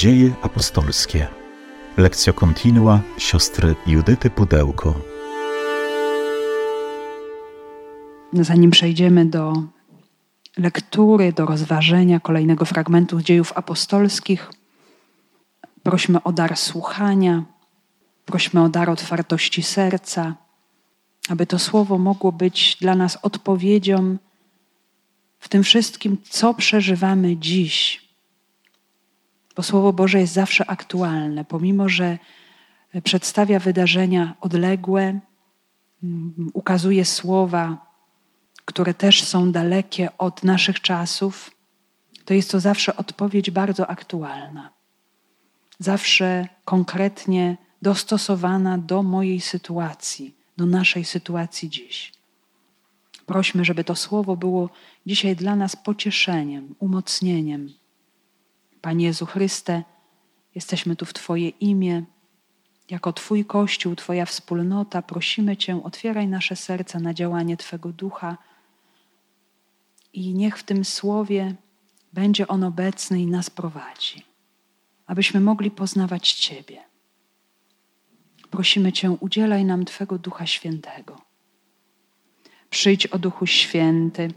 Dzieje apostolskie. Lekcja kontinua siostry Judyty Pudełko. Zanim przejdziemy do lektury, do rozważenia kolejnego fragmentu dziejów apostolskich, prośmy o dar słuchania, prośmy o dar otwartości serca, aby to słowo mogło być dla nas odpowiedzią w tym wszystkim, co przeżywamy dziś. Bo Słowo Boże jest zawsze aktualne, pomimo że przedstawia wydarzenia odległe, mm, ukazuje słowa, które też są dalekie od naszych czasów, to jest to zawsze odpowiedź bardzo aktualna. Zawsze konkretnie dostosowana do mojej sytuacji, do naszej sytuacji dziś. Prośmy, żeby to słowo było dzisiaj dla nas pocieszeniem, umocnieniem. Panie Jezu Chryste, jesteśmy tu w Twoje imię. Jako Twój Kościół, Twoja wspólnota, prosimy Cię, otwieraj nasze serca na działanie Twego Ducha i niech w tym słowie będzie on obecny i nas prowadzi, abyśmy mogli poznawać Ciebie. Prosimy Cię, udzielaj nam Twego Ducha Świętego. Przyjdź o Duchu Święty,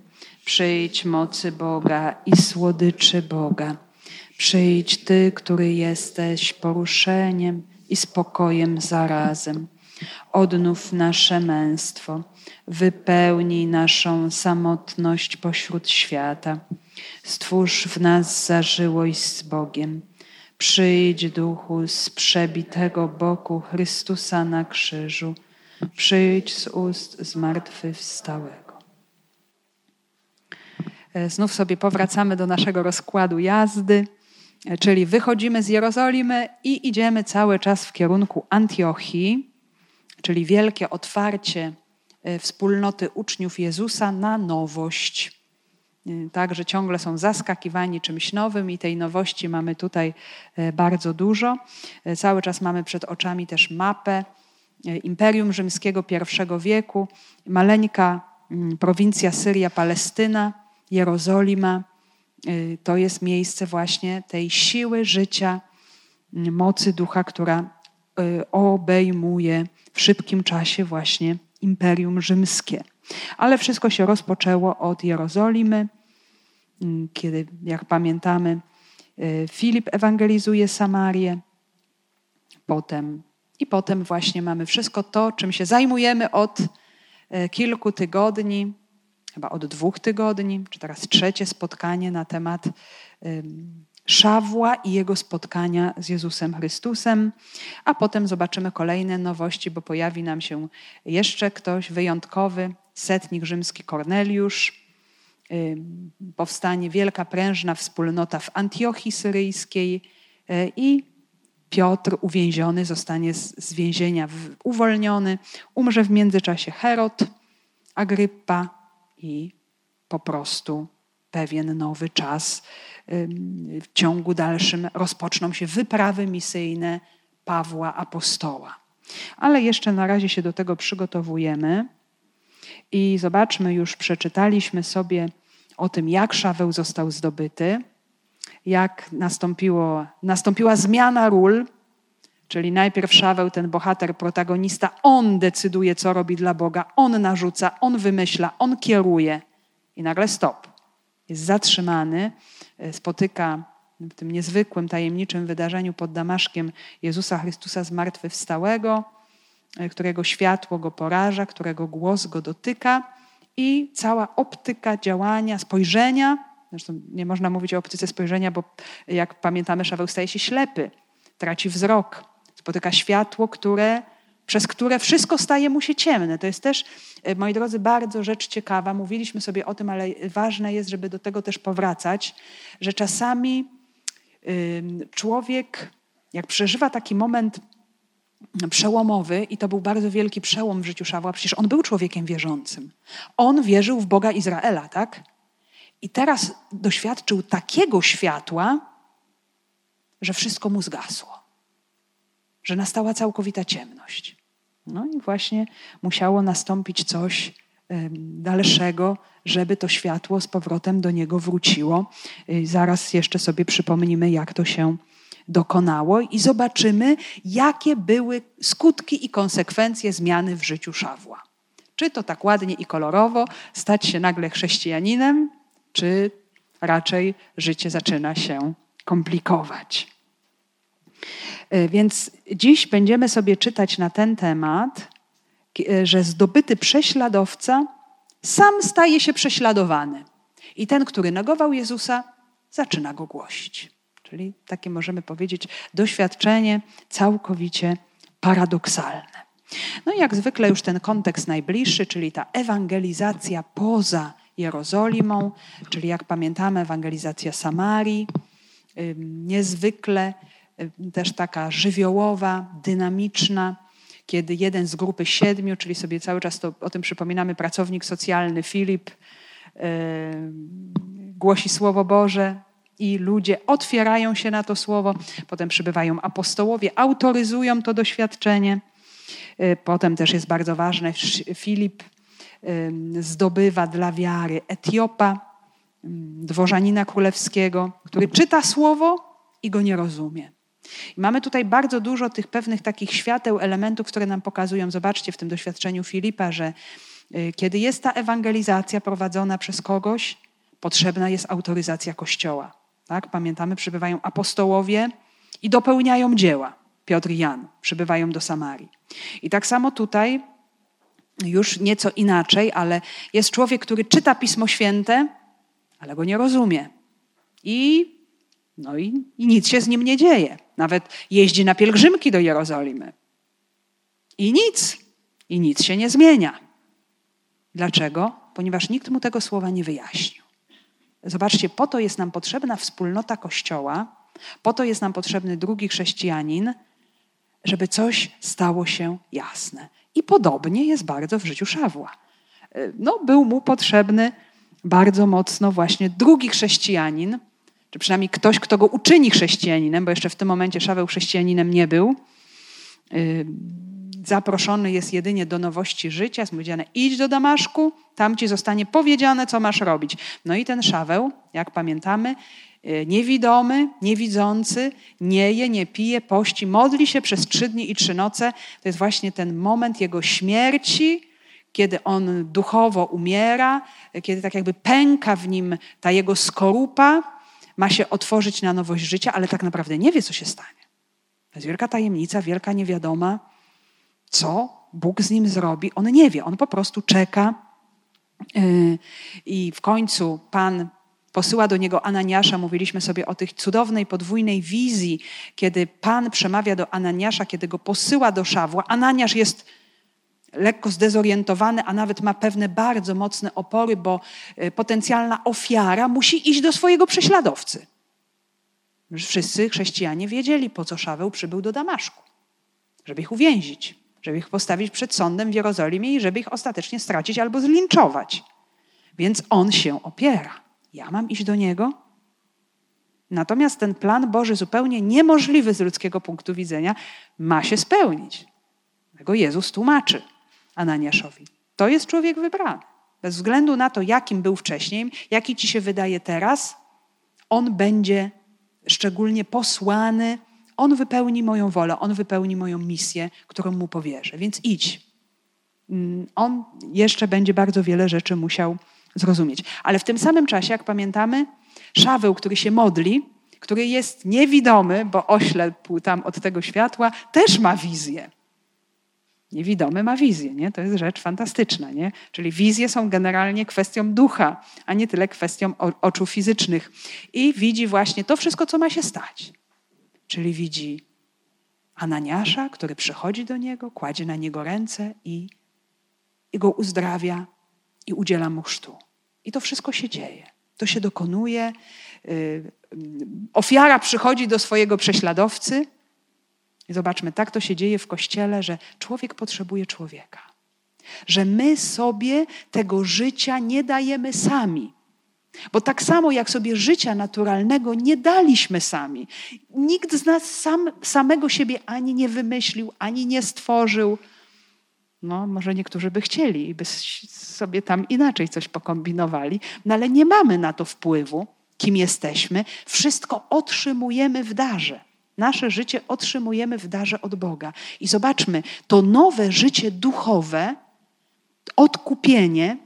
przyjdź mocy Boga i słodyczy Boga. Przyjdź Ty, który jesteś poruszeniem i spokojem zarazem. Odnów nasze męstwo, wypełnij naszą samotność pośród świata. Stwórz w nas zażyłość z Bogiem. Przyjdź, duchu, z przebitego boku Chrystusa na krzyżu. Przyjdź z ust zmartwychwstałego. E, znów sobie powracamy do naszego rozkładu jazdy, czyli wychodzimy z Jerozolimy i idziemy cały czas w kierunku Antiochii, czyli wielkie otwarcie e, wspólnoty uczniów Jezusa na nowość. Tak, że ciągle są zaskakiwani czymś nowym i tej nowości mamy tutaj bardzo dużo. Cały czas mamy przed oczami też mapę Imperium Rzymskiego I wieku, maleńka mm, prowincja Syria, Palestyna, Jerozolima. Y, to jest miejsce właśnie tej siły życia, mm, mocy ducha, która y, obejmuje w szybkim czasie właśnie Imperium Rzymskie. Ale wszystko się rozpoczęło od Jerozolimy, mm, kiedy, jak pamiętamy, y, Filip ewangelizuje Samarię, potem i potem właśnie mamy wszystko to, czym się zajmujemy od kilku tygodni, chyba od dwóch tygodni, czy teraz trzecie spotkanie na temat Szawła i jego spotkania z Jezusem Chrystusem, a potem zobaczymy kolejne nowości, bo pojawi nam się jeszcze ktoś wyjątkowy, setnik rzymski Korneliusz. Powstanie wielka prężna wspólnota w Antiochii Syryjskiej e, i Piotr uwięziony zostanie z, więzienia uwolniony. Umrze w międzyczasie Herod, Agrypa i po prostu pewien nowy czas. W ciągu dalszym rozpoczną się wyprawy misyjne Pawła Apostoła. Ale jeszcze na razie się do tego przygotowujemy i zobaczmy, już przeczytaliśmy sobie o tym, jak Szaweł został zdobyty jak nastąpiło, nastąpiła zmiana ról, czyli najpierw Szaweł, ten bohater, protagonista, on decyduje, co robi dla Boga, on narzuca, on wymyśla, on kieruje. I nagle stop. Jest zatrzymany, e, spotyka w tym niezwykłym, tajemniczym wydarzeniu pod Damaszkiem Jezusa Chrystusa zmartwychwstałego, e, którego światło go poraża, którego głos go dotyka i cała optyka działania, spojrzenia Zresztą nie można mówić o optyce spojrzenia, bo jak pamiętamy, Szaweł staje się ślepy, traci wzrok, spotyka światło, które, przez które wszystko staje mu się ciemne. To jest też, e, moi drodzy, bardzo rzecz ciekawa. Mówiliśmy sobie o tym, ale ważne jest, żeby do tego też powracać, że czasami człowiek, jak przeżywa taki moment przełomowy i to był bardzo wielki przełom w życiu Szawła. Przecież on był człowiekiem wierzącym. On wierzył w Boga Izraela, tak? I teraz doświadczył takiego światła, że wszystko mu zgasło, że nastała całkowita ciemność. No i właśnie musiało nastąpić coś dalszego, żeby to światło z powrotem do niego wróciło. Zaraz jeszcze sobie przypomnimy, jak to się dokonało i zobaczymy, jakie były skutki i konsekwencje zmiany w życiu Szawła. Czy to tak ładnie i kolorowo stać się nagle chrześcijaninem, czy raczej życie zaczyna się komplikować. E, więc dziś będziemy sobie czytać na ten temat, e, że zdobyty prześladowca sam staje się prześladowany. I ten, który negował Jezusa, zaczyna go głosić. Czyli takie możemy powiedzieć doświadczenie całkowicie paradoksalne. No i jak zwykle już ten kontekst najbliższy, czyli ta ewangelizacja poza Jerozolimą, czyli jak pamiętamy, ewangelizacja Samarii, niezwykle też taka żywiołowa, dynamiczna, kiedy jeden z grupy siedmiu, czyli sobie cały czas to, o tym przypominamy, pracownik socjalny Filip, głosi Słowo Boże i ludzie otwierają się na to Słowo. Potem przybywają apostołowie, autoryzują to doświadczenie. E, potem też jest bardzo ważne, Filip zdobywa dla wiary Etiopa, dworzanina królewskiego, który czyta Słowo i go nie rozumie. I mamy tutaj bardzo dużo tych pewnych takich świateł, elementów, które nam pokazują. Zobaczcie w tym doświadczeniu Filipa, że y, kiedy jest ta ewangelizacja prowadzona przez kogoś, potrzebna jest autoryzacja Kościoła. Tak? Pamiętamy, przybywają apostołowie i dopełniają dzieła. Piotr i Jan przybywają do Samarii. I tak samo tutaj, już nieco inaczej, ale jest człowiek, który czyta Pismo Święte, ale go nie rozumie. I, no i, i nic się z nim nie dzieje. Nawet jeździ na pielgrzymki do Jerozolimy. I nic. I nic się nie zmienia. Dlaczego? Ponieważ nikt mu tego słowa nie wyjaśnił. Zobaczcie, po to jest nam potrzebna wspólnota Kościoła, po to jest nam potrzebny drugi chrześcijanin, żeby coś stało się jasne. I podobnie jest bardzo w życiu Szawła. No, był mu potrzebny bardzo mocno właśnie drugi chrześcijanin, czy przynajmniej ktoś, kto go uczyni chrześcijaninem, bo jeszcze w tym momencie Szaweł chrześcijaninem nie był. Zaproszony jest jedynie do nowości życia, jest powiedziane idź do Damaszku, tam ci zostanie powiedziane, co masz robić. No i ten Szaweł, jak pamiętamy, y, niewidomy, niewidzący, nie je, nie pije, pości, modli się przez trzy dni i trzy noce. To jest właśnie ten moment jego śmierci, kiedy on duchowo umiera, kiedy tak jakby pęka w nim ta jego skorupa, ma się otworzyć na nowość życia, ale tak naprawdę nie wie, co się stanie. To jest wielka tajemnica, wielka niewiadoma, co Bóg z nim zrobi. On nie wie, on po prostu czeka. Yy, I w końcu Pan posyła do niego Ananiasza. Mówiliśmy sobie o tych cudownej podwójnej wizji, kiedy Pan przemawia do Ananiasza, kiedy go posyła do Szawła. Ananiasz jest lekko zdezorientowany, a nawet ma pewne bardzo mocne opory, bo e, potencjalna ofiara musi iść do swojego prześladowcy. Wszyscy chrześcijanie wiedzieli, po co Szaweł przybył do Damaszku. Żeby ich uwięzić, żeby ich postawić przed sądem w Jerozolimie i żeby ich ostatecznie stracić albo zlinczować. Więc on się opiera. Ja mam iść do niego? Natomiast ten plan Boży, zupełnie niemożliwy z ludzkiego punktu widzenia, ma się spełnić. Tego Jezus tłumaczy. Ananiaszowi. To jest człowiek wybrany. Bez względu na to, jakim był wcześniej, jaki ci się wydaje teraz, on będzie szczególnie posłany, on wypełni moją wolę, on wypełni moją misję, którą mu powierzę. Więc idź. Mm, on jeszcze będzie bardzo wiele rzeczy musiał zrozumieć. Ale w tym samym czasie, jak pamiętamy, Szaweł, który się modli, który jest niewidomy, bo oślepł tam od tego światła, też ma wizję. Niewidomy ma wizję, nie? To jest rzecz fantastyczna, nie? Czyli wizje są generalnie kwestią ducha, a nie tyle kwestią oczu fizycznych. I widzi właśnie to wszystko, co ma się stać. Czyli widzi Ananiasza, który przychodzi do niego, kładzie na niego ręce i, i go uzdrawia i udziela mu chrztu. I to wszystko się dzieje. To się dokonuje. Yy, ofiara przychodzi do swojego prześladowcy, zobaczmy, tak to się dzieje w kościele, że człowiek potrzebuje człowieka. Że my sobie tego życia nie dajemy sami. Bo tak samo jak sobie życia naturalnego nie daliśmy sami. Nikt z nas sam, samego siebie ani nie wymyślił, ani nie stworzył. No, może niektórzy by chcieli i by sobie tam inaczej coś pokombinowali, no ale nie mamy na to wpływu, kim jesteśmy. Wszystko otrzymujemy w darze. Nasze życie otrzymujemy w darze od Boga. I zobaczmy, to nowe życie duchowe, odkupienie,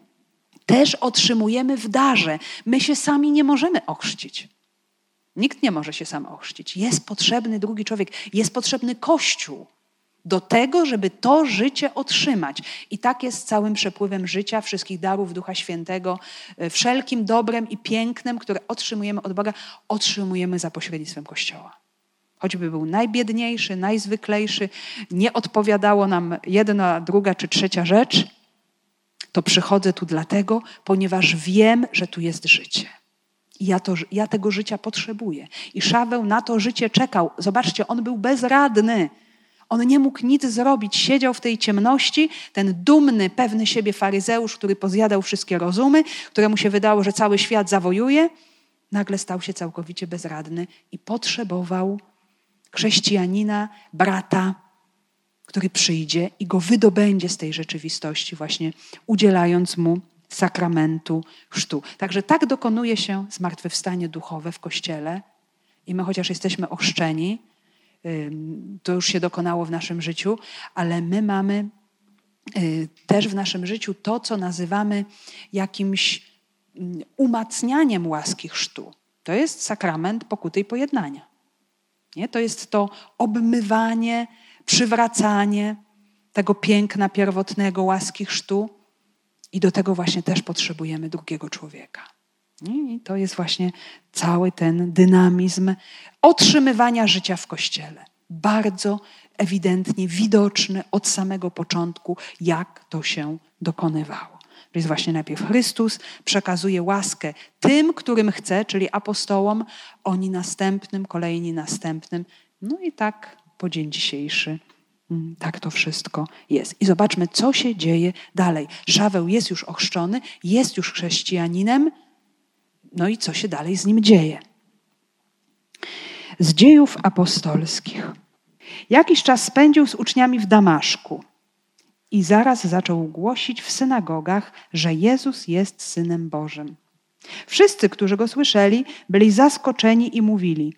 też otrzymujemy w darze. My się sami nie możemy ochrzcić. Nikt nie może się sam ochrzcić. Jest potrzebny drugi człowiek, jest potrzebny Kościół do tego, żeby to życie otrzymać. I tak jest z całym przepływem życia, wszystkich darów Ducha Świętego, e, wszelkim dobrem i pięknem, które otrzymujemy od Boga, otrzymujemy za pośrednictwem Kościoła. Choćby był najbiedniejszy, najzwyklejszy, nie odpowiadało nam jedna, druga czy trzecia rzecz, to przychodzę tu dlatego, ponieważ wiem, że tu jest życie. I ja, to, ja tego życia potrzebuję. I Szaweł na to życie czekał. Zobaczcie, on był bezradny. On nie mógł nic zrobić, siedział w tej ciemności, ten dumny, pewny siebie faryzeusz, który pozjadał wszystkie rozumy, któremu się wydało, że cały świat zawojuje, nagle stał się całkowicie bezradny i potrzebował chrześcijanina, brata, który przyjdzie i go wydobędzie z tej rzeczywistości, właśnie udzielając mu sakramentu chrztu. Także tak dokonuje się zmartwychwstanie duchowe w Kościele i my chociaż jesteśmy ochrzczeni, to już się dokonało w naszym życiu, ale my mamy y, też w naszym życiu to, co nazywamy jakimś umacnianiem łaski chrztu. To jest sakrament pokuty i pojednania. Nie? To jest to obmywanie, przywracanie tego piękna pierwotnego łaski chrztu i do tego właśnie też potrzebujemy drugiego człowieka. I to jest właśnie cały ten dynamizm otrzymywania życia w Kościele. Bardzo ewidentnie widoczny od samego początku, jak to się dokonywało. Jest właśnie najpierw Chrystus przekazuje łaskę tym, którym chce, czyli apostołom, oni następnym, kolejni następnym. No i tak po dzień dzisiejszy mm, tak to wszystko jest. I zobaczmy, co się dzieje dalej. Szaweł jest już ochrzczony, jest już chrześcijaninem, no i co się dalej z nim dzieje? Z dziejów apostolskich. Jakiś czas spędził z uczniami w Damaszku i zaraz zaczął głosić w synagogach, że Jezus jest synem Bożym. Wszyscy, którzy go słyszeli, byli zaskoczeni i mówili: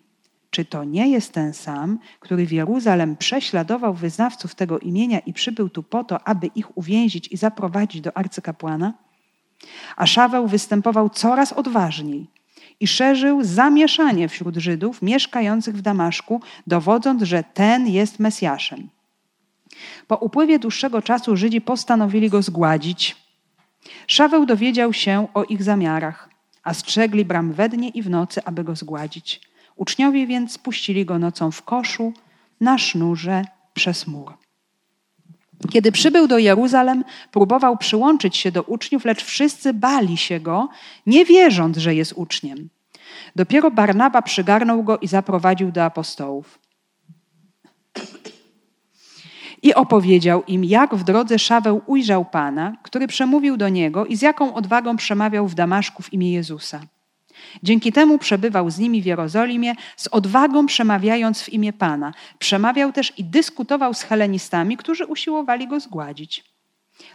Czy to nie jest ten sam, który w Jeruzalem prześladował wyznawców tego imienia i przybył tu po to, aby ich uwięzić i zaprowadzić do arcykapłana? A Szaweł występował coraz odważniej i szerzył zamieszanie wśród Żydów mieszkających w Damaszku, dowodząc, że ten jest Mesjaszem. Po upływie dłuższego czasu Żydzi postanowili go zgładzić. Szaweł dowiedział się o ich zamiarach, a strzegli bram we dnie i w nocy, aby go zgładzić. Uczniowie więc spuścili go nocą w koszu na sznurze przez mur. Kiedy przybył do Jeruzalem, próbował przyłączyć się do uczniów, lecz wszyscy bali się go, nie wierząc, że jest uczniem. Dopiero Barnaba przygarnął go i zaprowadził do apostołów. I opowiedział im, jak w drodze Szaweł ujrzał Pana, który przemówił do niego i z jaką odwagą przemawiał w Damaszku w imię Jezusa. Dzięki temu przebywał z nimi w Jerozolimie, z odwagą przemawiając w imię Pana. Przemawiał też i dyskutował z helenistami, którzy usiłowali go zgładzić.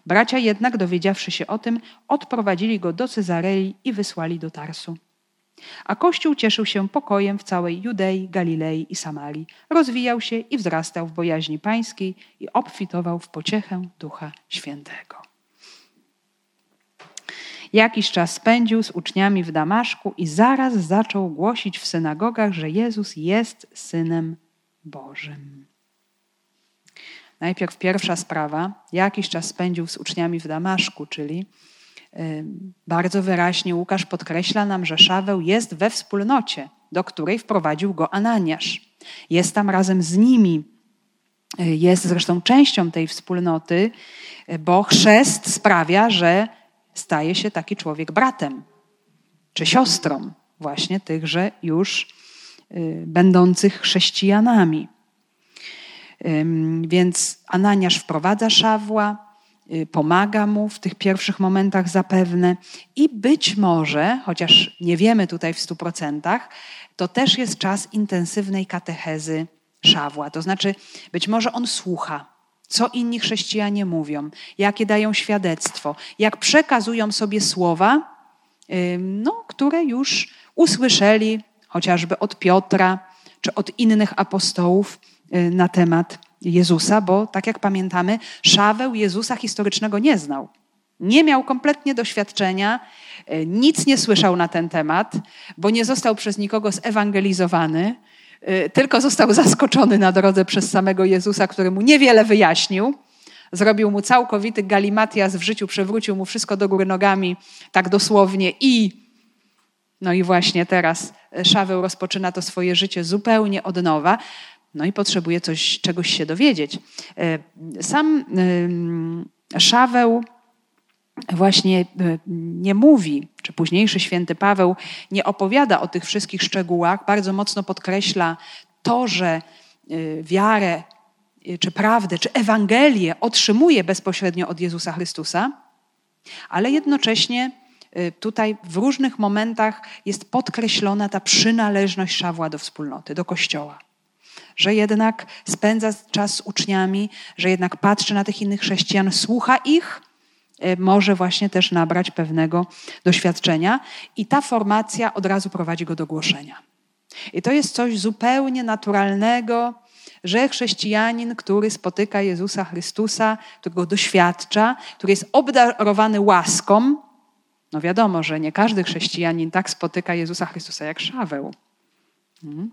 Bracia jednak, dowiedziawszy się o tym, odprowadzili go do Cezarei i wysłali do Tarsu. A Kościół cieszył się pokojem w całej Judei, Galilei i Samarii. Rozwijał się i wzrastał w bojaźni pańskiej i obfitował w pociechę Ducha Świętego. Jakiś czas spędził z uczniami w Damaszku i zaraz zaczął głosić w synagogach, że Jezus jest synem Bożym. Najpierw pierwsza sprawa. Jakiś czas spędził z uczniami w Damaszku, czyli bardzo wyraźnie Łukasz podkreśla nam, że Szaweł jest we wspólnocie, do której wprowadził go Ananiasz. Jest tam razem z nimi. Y, jest zresztą częścią tej wspólnoty, y, bo chrzest sprawia, że staje się taki człowiek bratem czy siostrą właśnie tychże już y, będących chrześcijanami. Więc Ananiasz wprowadza Szawła, pomaga mu w tych pierwszych momentach zapewne i być może, chociaż nie wiemy tutaj w stu procentach, to też jest czas intensywnej katechezy Szawła. To znaczy, być może on słucha, co inni chrześcijanie mówią, jakie dają świadectwo, jak przekazują sobie słowa, no, które już usłyszeli chociażby od Piotra, czy od innych apostołów y, na temat Jezusa, bo tak jak pamiętamy, Szaweł Jezusa historycznego nie znał. Nie miał kompletnie doświadczenia, y, nic nie słyszał na ten temat, bo nie został przez nikogo zewangelizowany, y, tylko został zaskoczony na drodze przez samego Jezusa, który mu niewiele wyjaśnił. Zrobił mu całkowity galimatias w życiu, przewrócił mu wszystko do góry nogami, tak dosłownie i no i właśnie teraz e, Szaweł rozpoczyna to swoje życie zupełnie od nowa. No i potrzebuje coś, czegoś się dowiedzieć. E, sam Szaweł właśnie e, nie mówi, czy późniejszy święty Paweł nie opowiada o tych wszystkich szczegółach, bardzo mocno podkreśla to, że wiarę, czy prawdę, czy Ewangelię otrzymuje bezpośrednio od Jezusa Chrystusa, ale jednocześnie tutaj w różnych momentach jest podkreślona ta przynależność Szawła do wspólnoty, do kościoła. Że jednak spędza czas z uczniami, że jednak patrzy na tych innych chrześcijan, słucha ich, y, może właśnie też nabrać pewnego doświadczenia i ta formacja od razu prowadzi go do głoszenia. I to jest coś zupełnie naturalnego, że chrześcijanin, który spotyka Jezusa Chrystusa, którego doświadcza, który jest obdarowany łaską, no wiadomo, że nie każdy chrześcijanin tak spotyka Jezusa Chrystusa jak Szaweł. Hmm?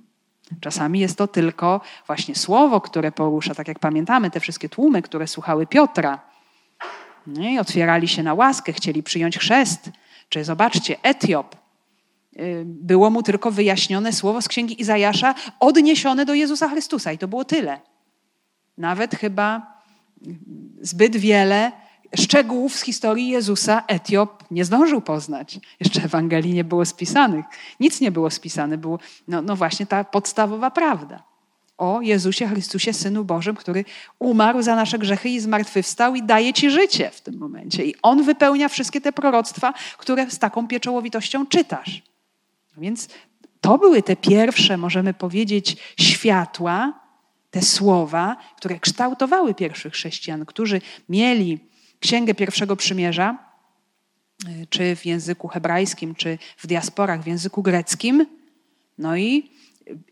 Czasami jest to tylko właśnie słowo, które porusza, tak jak pamiętamy, te wszystkie tłumy, które słuchały Piotra. No I otwierali się na łaskę, chcieli przyjąć chrzest. Czy zobaczcie, Etiop. Y, było mu tylko wyjaśnione słowo z księgi Izajasza, odniesione do Jezusa Chrystusa, i to było tyle. Nawet chyba zbyt wiele szczegółów z historii Jezusa Etiop nie zdążył poznać. Jeszcze Ewangelii nie było spisanych. Nic nie było spisane. Było, no, no właśnie ta podstawowa prawda o Jezusie Chrystusie, Synu Bożym, który umarł za nasze grzechy i zmartwychwstał i daje ci życie w tym momencie. I On wypełnia wszystkie te proroctwa, które z taką pieczołowitością czytasz. Więc to były te pierwsze, możemy powiedzieć, światła, te słowa, które kształtowały pierwszych chrześcijan, którzy mieli Księgę Pierwszego Przymierza, y, czy w języku hebrajskim, czy w diasporach w języku greckim, no i,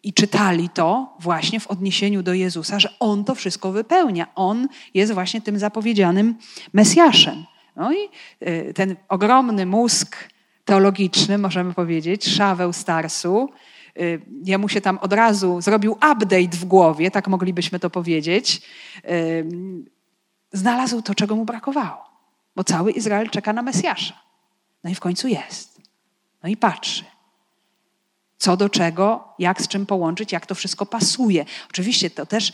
i czytali to właśnie w odniesieniu do Jezusa, że On to wszystko wypełnia. On jest właśnie tym zapowiedzianym Mesjaszem. No i y, ten ogromny mózg teologiczny, możemy powiedzieć, Szaweł Starsu, y, jemu się tam od razu zrobił update w głowie, tak moglibyśmy to powiedzieć znalazł to, czego mu brakowało. Bo cały Izrael czeka na Mesjasza. No i w końcu jest. No i patrzy. Co do czego, jak z czym połączyć, jak to wszystko pasuje. Oczywiście to też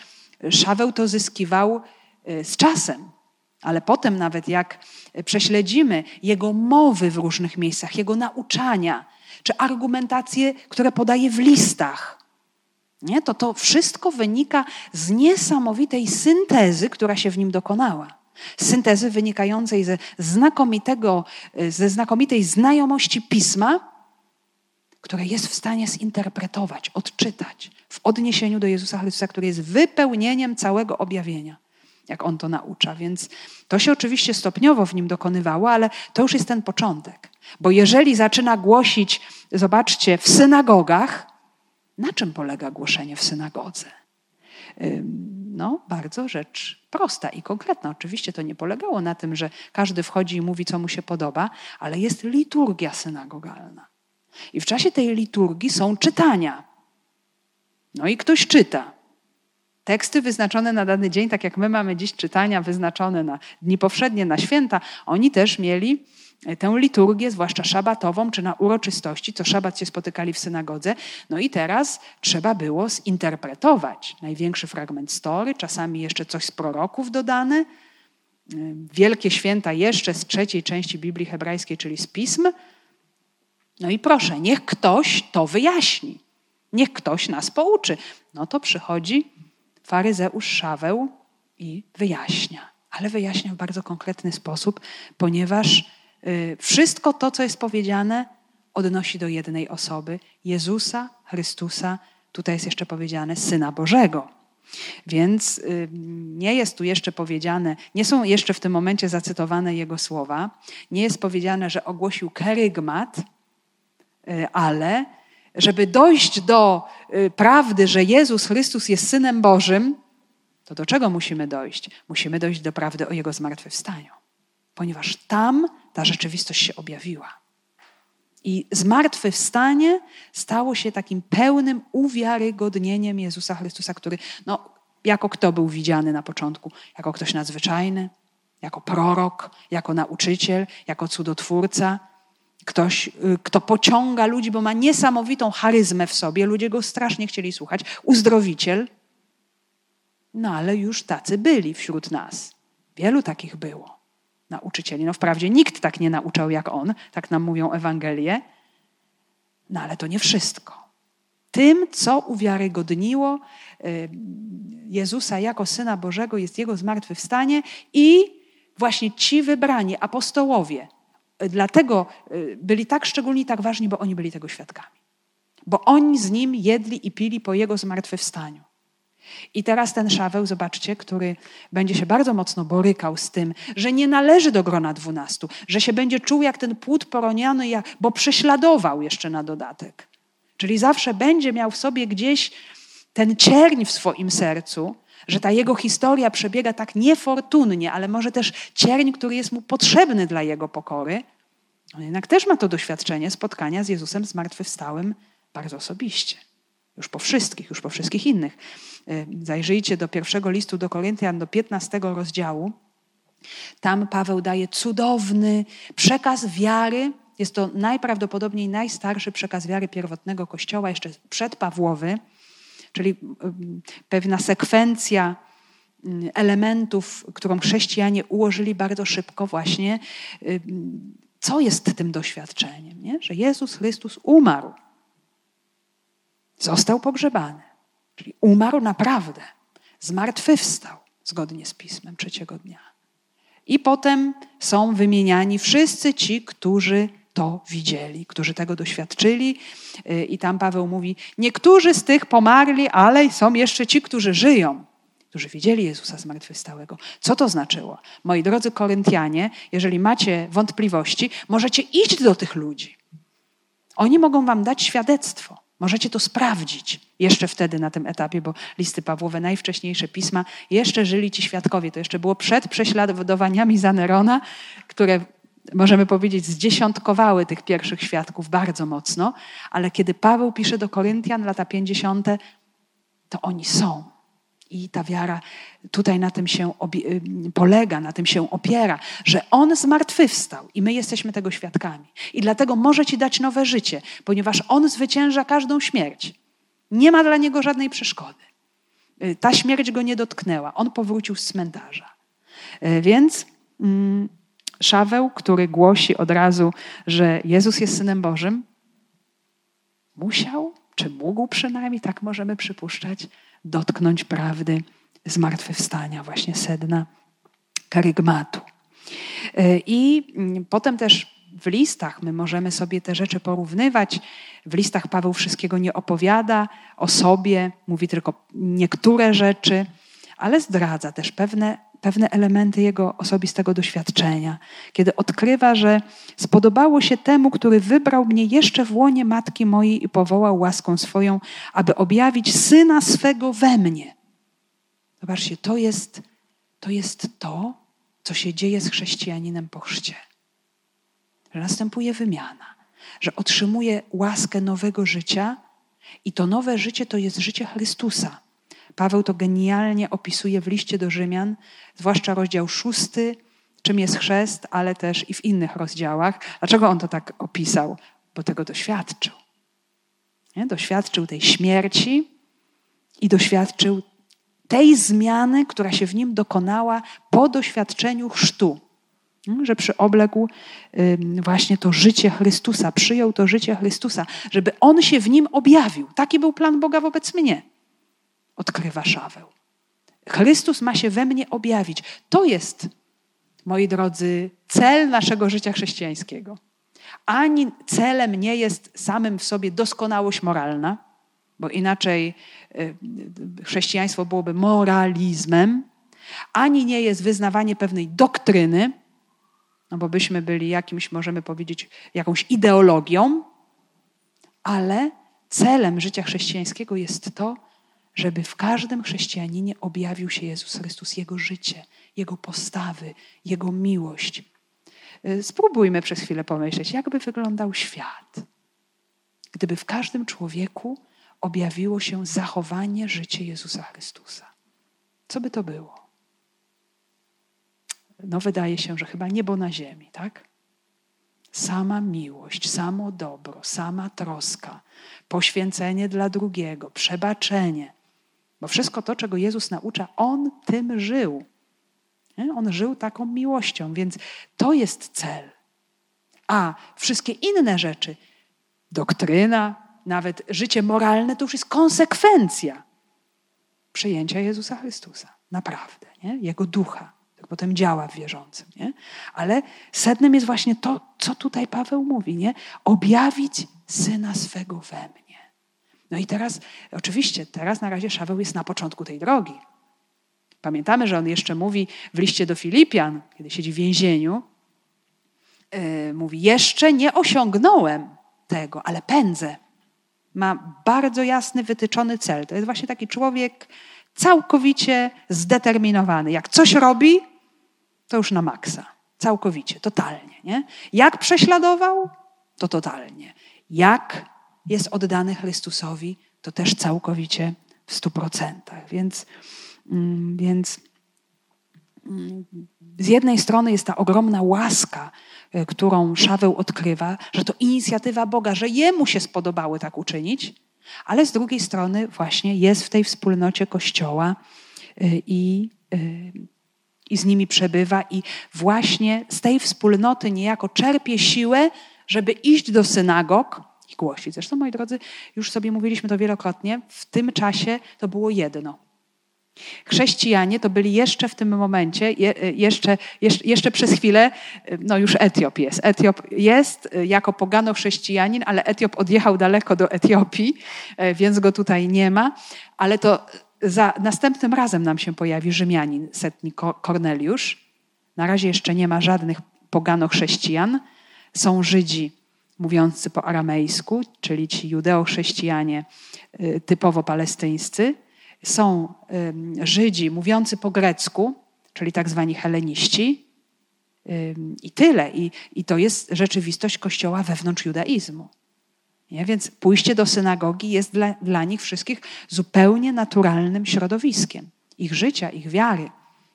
Szaweł to zyskiwał y, z czasem, ale potem nawet jak prześledzimy jego mowy w różnych miejscach, jego nauczania, czy argumentacje, które podaje w listach, nie? To to wszystko wynika z niesamowitej syntezy, która się w nim dokonała. Syntezy wynikającej ze, znakomitego, ze znakomitej znajomości pisma, które jest w stanie zinterpretować, odczytać w odniesieniu do Jezusa Chrystusa, który jest wypełnieniem całego objawienia, jak on to naucza. Więc to się oczywiście stopniowo w nim dokonywało, ale to już jest ten początek. Bo jeżeli zaczyna głosić, zobaczcie, w synagogach, na czym polega głoszenie w synagodze? No, bardzo rzecz prosta i konkretna. Oczywiście to nie polegało na tym, że każdy wchodzi i mówi, co mu się podoba, ale jest liturgia synagogalna. I w czasie tej liturgii są czytania. No i ktoś czyta. Teksty wyznaczone na dany dzień, tak jak my mamy dziś czytania wyznaczone na dni powszednie, na święta, oni też mieli tę liturgię, zwłaszcza szabatową, czy na uroczystości, co szabat się spotykali w synagodze. No i teraz trzeba było zinterpretować największy fragment story, czasami jeszcze coś z proroków dodane, wielkie święta jeszcze z trzeciej części Biblii hebrajskiej, czyli z pism. No i proszę, niech ktoś to wyjaśni. Niech ktoś nas pouczy. No to przychodzi faryzeusz Szaweł i wyjaśnia. Ale wyjaśnia w bardzo konkretny sposób, ponieważ wszystko to, co jest powiedziane, odnosi do jednej osoby Jezusa Chrystusa. Tutaj jest jeszcze powiedziane Syna Bożego. Więc y, nie jest tu jeszcze powiedziane, nie są jeszcze w tym momencie zacytowane jego słowa, nie jest powiedziane, że ogłosił kerygmat, y, ale żeby dojść do y, prawdy, że Jezus Chrystus jest Synem Bożym, to do czego musimy dojść? Musimy dojść do prawdy o Jego zmartwychwstaniu, ponieważ tam ta rzeczywistość się objawiła. I zmartwychwstanie stało się takim pełnym uwiarygodnieniem Jezusa Chrystusa, który, no, jako kto był widziany na początku? Jako ktoś nadzwyczajny, jako prorok, jako nauczyciel, jako cudotwórca. Ktoś, y, kto pociąga ludzi, bo ma niesamowitą charyzmę w sobie. Ludzie go strasznie chcieli słuchać. Uzdrowiciel. No ale już tacy byli wśród nas. Wielu takich było. Nauczycieli. No wprawdzie nikt tak nie nauczał jak on, tak nam mówią Ewangelie. No ale to nie wszystko. Tym, co uwiarygodniło y, Jezusa jako Syna Bożego, jest Jego zmartwychwstanie i właśnie ci wybrani apostołowie, dlatego y, byli tak szczególni, tak ważni, bo oni byli tego świadkami. Bo oni z nim jedli i pili po jego zmartwychwstaniu. I teraz ten Szaweł, zobaczcie, który będzie się bardzo mocno borykał z tym, że nie należy do grona dwunastu, że się będzie czuł jak ten płód poroniany, bo prześladował jeszcze na dodatek. Czyli zawsze będzie miał w sobie gdzieś ten cierń w swoim sercu, że ta jego historia przebiega tak niefortunnie, ale może też cierń, który jest mu potrzebny dla jego pokory, on jednak też ma to doświadczenie spotkania z Jezusem zmartwychwstałym bardzo osobiście. Już po wszystkich, już po wszystkich innych. Y, zajrzyjcie do pierwszego listu do Koryntian, do 15 rozdziału. Tam Paweł daje cudowny przekaz wiary. Jest to najprawdopodobniej najstarszy przekaz wiary pierwotnego Kościoła, jeszcze przedpawłowy czyli mm, pewna sekwencja mm, elementów, którą chrześcijanie ułożyli bardzo szybko właśnie, co jest tym doświadczeniem, nie? że Jezus Chrystus umarł, został pogrzebany, czyli umarł naprawdę, zmartwychwstał zgodnie z Pismem trzeciego dnia. I potem są wymieniani wszyscy ci, którzy to widzieli, którzy tego doświadczyli. Y, I tam Paweł mówi: Niektórzy z tych pomarli, ale są jeszcze ci, którzy żyją, którzy widzieli Jezusa zmartwychwstałego. Co to znaczyło? Moi drodzy Koryntianie, jeżeli macie wątpliwości, możecie iść do tych ludzi. Oni mogą wam dać świadectwo. Możecie to sprawdzić jeszcze wtedy na tym etapie, bo listy Pawłowe, najwcześniejsze pisma, jeszcze żyli ci świadkowie. To jeszcze było przed prześladowaniami za Nerona, które możemy powiedzieć, zdziesiątkowały tych pierwszych świadków bardzo mocno, ale kiedy Paweł pisze do Koryntian, lata 50., to oni są. I ta wiara tutaj na tym się y, polega, na tym się opiera, że On zmartwychwstał i my jesteśmy tego świadkami. I dlatego może Ci dać nowe życie, ponieważ On zwycięża każdą śmierć. Nie ma dla Niego żadnej przeszkody. Y, ta śmierć Go nie dotknęła. On powrócił z cmentarza. Y, więc mm, Szaweł, który głosi od razu, że Jezus jest Synem Bożym, musiał, czy mógł przynajmniej, tak możemy przypuszczać, dotknąć prawdy zmartwychwstania, właśnie sedna karygmatu. E, I mm, potem też w listach my możemy sobie te rzeczy porównywać. W listach Paweł wszystkiego nie opowiada o sobie, mówi tylko niektóre rzeczy, ale zdradza też pewne pewne elementy jego osobistego doświadczenia, kiedy odkrywa, że spodobało się temu, który wybrał mnie jeszcze w łonie matki mojej i powołał łaską swoją, aby objawić syna swego we mnie. Zobaczcie, to jest to, jest to co się dzieje z chrześcijaninem po chrzcie. Że następuje wymiana, że otrzymuje łaskę nowego życia i to nowe życie to jest życie Chrystusa Paweł to genialnie opisuje w liście do Rzymian, zwłaszcza rozdział szósty, czym jest chrzest, ale też i w innych rozdziałach. Dlaczego on to tak opisał? Bo tego doświadczył. Nie? Doświadczył tej śmierci i doświadczył tej zmiany, która się w nim dokonała po doświadczeniu chrztu. Że przyobległ właśnie to życie Chrystusa, przyjął to życie Chrystusa, żeby on się w nim objawił. Taki był plan Boga wobec mnie odkrywa Szaweł. Chrystus ma się we mnie objawić. To jest, moi drodzy, cel naszego życia chrześcijańskiego. Ani celem nie jest samym w sobie doskonałość moralna, bo inaczej y, chrześcijaństwo byłoby moralizmem, ani nie jest wyznawanie pewnej doktryny, no bo byśmy byli jakimś, możemy powiedzieć, jakąś ideologią, ale celem życia chrześcijańskiego jest to, żeby w każdym chrześcijaninie objawił się Jezus Chrystus, Jego życie, Jego postawy, Jego miłość. Y, spróbujmy przez chwilę pomyśleć, jakby wyglądał świat, gdyby w każdym człowieku objawiło się zachowanie życia Jezusa Chrystusa. Co by to było? No, wydaje się, że chyba niebo na ziemi, tak? Sama miłość, samo dobro, sama troska, poświęcenie dla drugiego, przebaczenie. Bo wszystko to, czego Jezus naucza, On tym żył. On żył taką miłością, więc to jest cel. A wszystkie inne rzeczy, doktryna, nawet życie moralne, to już jest konsekwencja przyjęcia Jezusa Chrystusa. Naprawdę, nie? Jego ducha, który potem działa w wierzącym. Nie? Ale sednem jest właśnie to, co tutaj Paweł mówi, nie? objawić syna swego we mnie. No i teraz, oczywiście, teraz na razie Szaweł jest na początku tej drogi. Pamiętamy, że on jeszcze mówi w liście do Filipian, kiedy siedzi w więzieniu, yy, mówi: Jeszcze nie osiągnąłem tego, ale pędzę. Ma bardzo jasny, wytyczony cel. To jest właśnie taki człowiek całkowicie zdeterminowany. Jak coś robi, to już na maksa. Całkowicie, totalnie. Nie? Jak prześladował, to totalnie. Jak jest oddany Chrystusowi, to też całkowicie w stu procentach. Więc Mm, więc mm, z jednej strony jest ta ogromna łaska, e, którą Szaweł odkrywa, że to inicjatywa Boga, że jemu się spodobały tak uczynić, ale z drugiej strony właśnie jest w tej wspólnocie Kościoła e, i, e, i z nimi przebywa i właśnie z tej wspólnoty niejako czerpie siłę, żeby iść do synagog i głosić. Zresztą, moi drodzy, już sobie mówiliśmy to wielokrotnie, w tym czasie to było jedno – Chrześcijanie to byli jeszcze w tym momencie, je, jeszcze, jeszcze, jeszcze przez chwilę, no już Etiop jest. Etiop jest jako pogano chrześcijanin, ale Etiop odjechał daleko do Etiopii, e, więc go tutaj nie ma. Ale to za następnym razem nam się pojawi Rzymianin, setnik Korneliusz. Na razie jeszcze nie ma żadnych pogano chrześcijan. Są Żydzi mówiący po aramejsku, czyli ci judeo-chrześcijanie e, typowo palestyńscy są Żydzi mówiący po grecku, czyli tak zwani heleniści, i tyle. I, I to jest rzeczywistość Kościoła wewnątrz judaizmu. Nie? Więc pójście do synagogi jest dla, dla nich wszystkich zupełnie naturalnym środowiskiem ich życia, ich wiary.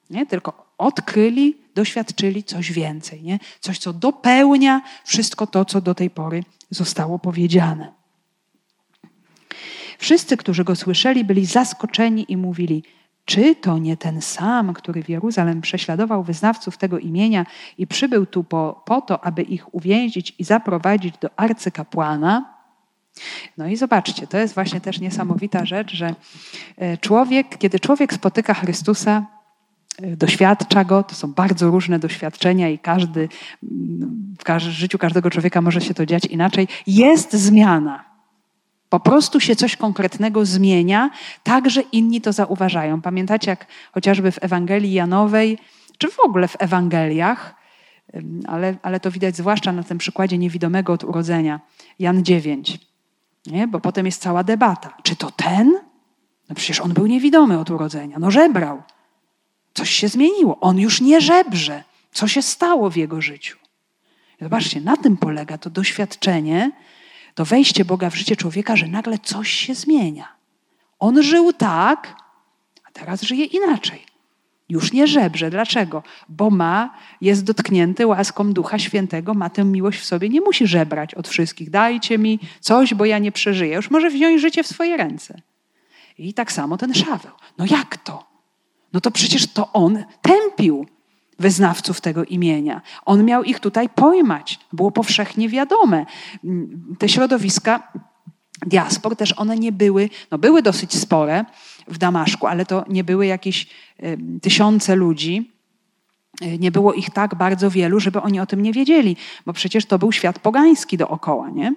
Nie? Tylko odkryli, doświadczyli coś więcej, nie? coś, co dopełnia wszystko to, co do tej pory zostało powiedziane. Wszyscy, którzy go słyszeli, byli zaskoczeni i mówili: Czy to nie ten sam, który w Jeruzalem prześladował wyznawców tego imienia i przybył tu po, po to, aby ich uwięzić i zaprowadzić do arcykapłana? No i zobaczcie, to jest właśnie też niesamowita rzecz, że e, człowiek, kiedy człowiek spotyka Chrystusa, doświadcza go, to są bardzo różne doświadczenia i każdy, w życiu każdego człowieka może się to dziać inaczej, jest zmiana. Po prostu się coś konkretnego zmienia, tak, że inni to zauważają. Pamiętacie, jak chociażby w Ewangelii Janowej, czy w ogóle w Ewangeliach, ale, ale to widać zwłaszcza na tym przykładzie niewidomego od urodzenia, Jan 9. Nie? Bo potem jest cała debata. Czy to ten? No przecież on był niewidomy od urodzenia. No żebrał. Coś się zmieniło. On już nie żebrze. Co się stało w jego życiu? Zobaczcie, na tym polega to doświadczenie, to wejście Boga w życie człowieka, że nagle coś się zmienia. On żył tak, a teraz żyje inaczej. Już nie żebrze. Dlaczego? Bo ma, jest dotknięty łaską Ducha Świętego, ma tę miłość w sobie, nie musi żebrać od wszystkich. Dajcie mi coś, bo ja nie przeżyję. Już może wziąć życie w swoje ręce. I tak samo ten Szaweł. No jak to? No to przecież to on tępił wyznawców tego imienia. On miał ich tutaj pojmać. Było powszechnie wiadome. Te środowiska diaspor też one nie były, no były dosyć spore w Damaszku, ale to nie były jakieś tysiące ludzi. E, nie było ich tak bardzo wielu, żeby oni o tym nie wiedzieli, bo przecież to był świat pogański dookoła, nie?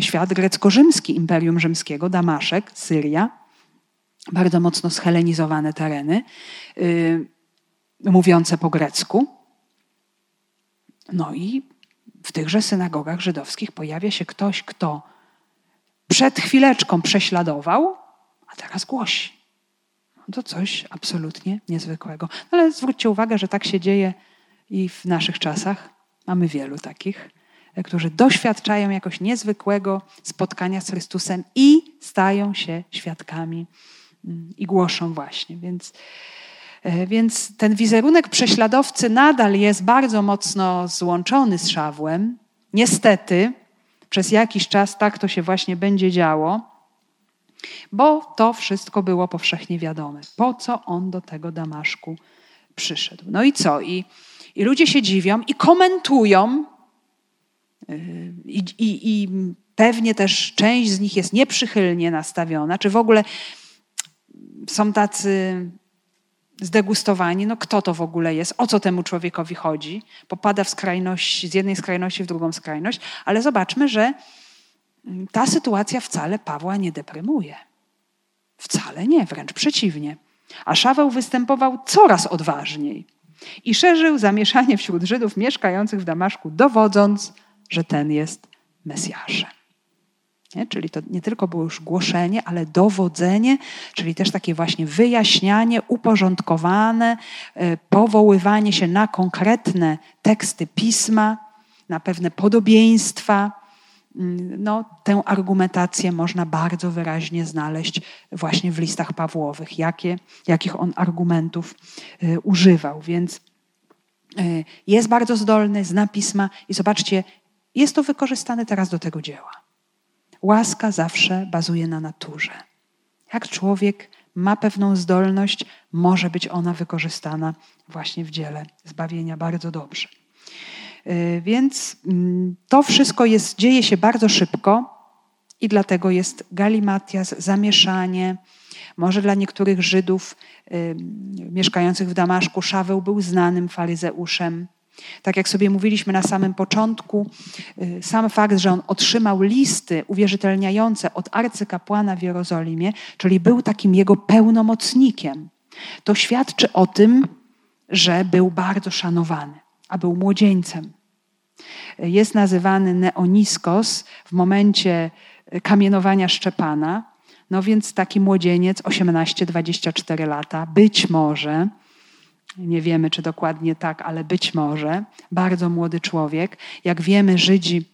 Świat grecko-rzymski Imperium Rzymskiego, Damaszek, Syria, bardzo mocno schelenizowane tereny. Y, mówiące po grecku. No i w tychże synagogach żydowskich pojawia się ktoś, kto przed chwileczką prześladował, a teraz głosi. To coś absolutnie niezwykłego. No ale zwróćcie uwagę, że tak się dzieje i w naszych czasach. Mamy wielu takich, którzy doświadczają jakoś niezwykłego spotkania z Chrystusem i stają się świadkami i głoszą właśnie. Więc, e, więc ten wizerunek prześladowcy nadal jest bardzo mocno złączony z Szawłem. Niestety, przez jakiś czas tak to się właśnie będzie działo, bo to wszystko było powszechnie wiadome. Po co on do tego Damaszku przyszedł? No i co? I, i ludzie się dziwią i komentują, yy, i, i, i pewnie też część z nich jest nieprzychylnie nastawiona, czy w ogóle są tacy zdegustowani, no kto to w ogóle jest, o co temu człowiekowi chodzi. Popada w skrajność, z jednej skrajności w drugą skrajność, ale zobaczmy, że ta sytuacja wcale Pawła nie deprymuje. Wcale nie, wręcz przeciwnie. A Szaweł występował coraz odważniej i szerzył zamieszanie wśród Żydów mieszkających w Damaszku, dowodząc, że ten jest Mesjaszem. Nie? Czyli to nie tylko było już głoszenie, ale dowodzenie, czyli też takie właśnie wyjaśnianie, uporządkowane, e, powoływanie się na konkretne teksty pisma, na pewne podobieństwa. Mm, no, tę argumentację można bardzo wyraźnie znaleźć właśnie w listach Pawłowych, jakie, jakich on argumentów e, używał. Więc e, jest bardzo zdolny, zna pisma i zobaczcie, jest to wykorzystane teraz do tego dzieła. Łaska zawsze bazuje na naturze. Jak człowiek ma pewną zdolność, może być ona wykorzystana właśnie w dziele zbawienia bardzo dobrze. Y, więc mm, to wszystko jest, dzieje się bardzo szybko i dlatego jest galimatias, zamieszanie. Może dla niektórych Żydów mieszkających w Damaszku Szaweł był znanym faryzeuszem. Tak jak sobie mówiliśmy na samym początku, y, sam fakt, że on otrzymał listy uwierzytelniające od arcykapłana w Jerozolimie, czyli był takim jego pełnomocnikiem, to świadczy o tym, że był bardzo szanowany, a był młodzieńcem. Jest nazywany Neoniskos w momencie kamienowania Szczepana, no więc taki młodzieniec, 18-24 lata, być może nie wiemy, czy dokładnie tak, ale być może, bardzo młody człowiek. Jak wiemy, Żydzi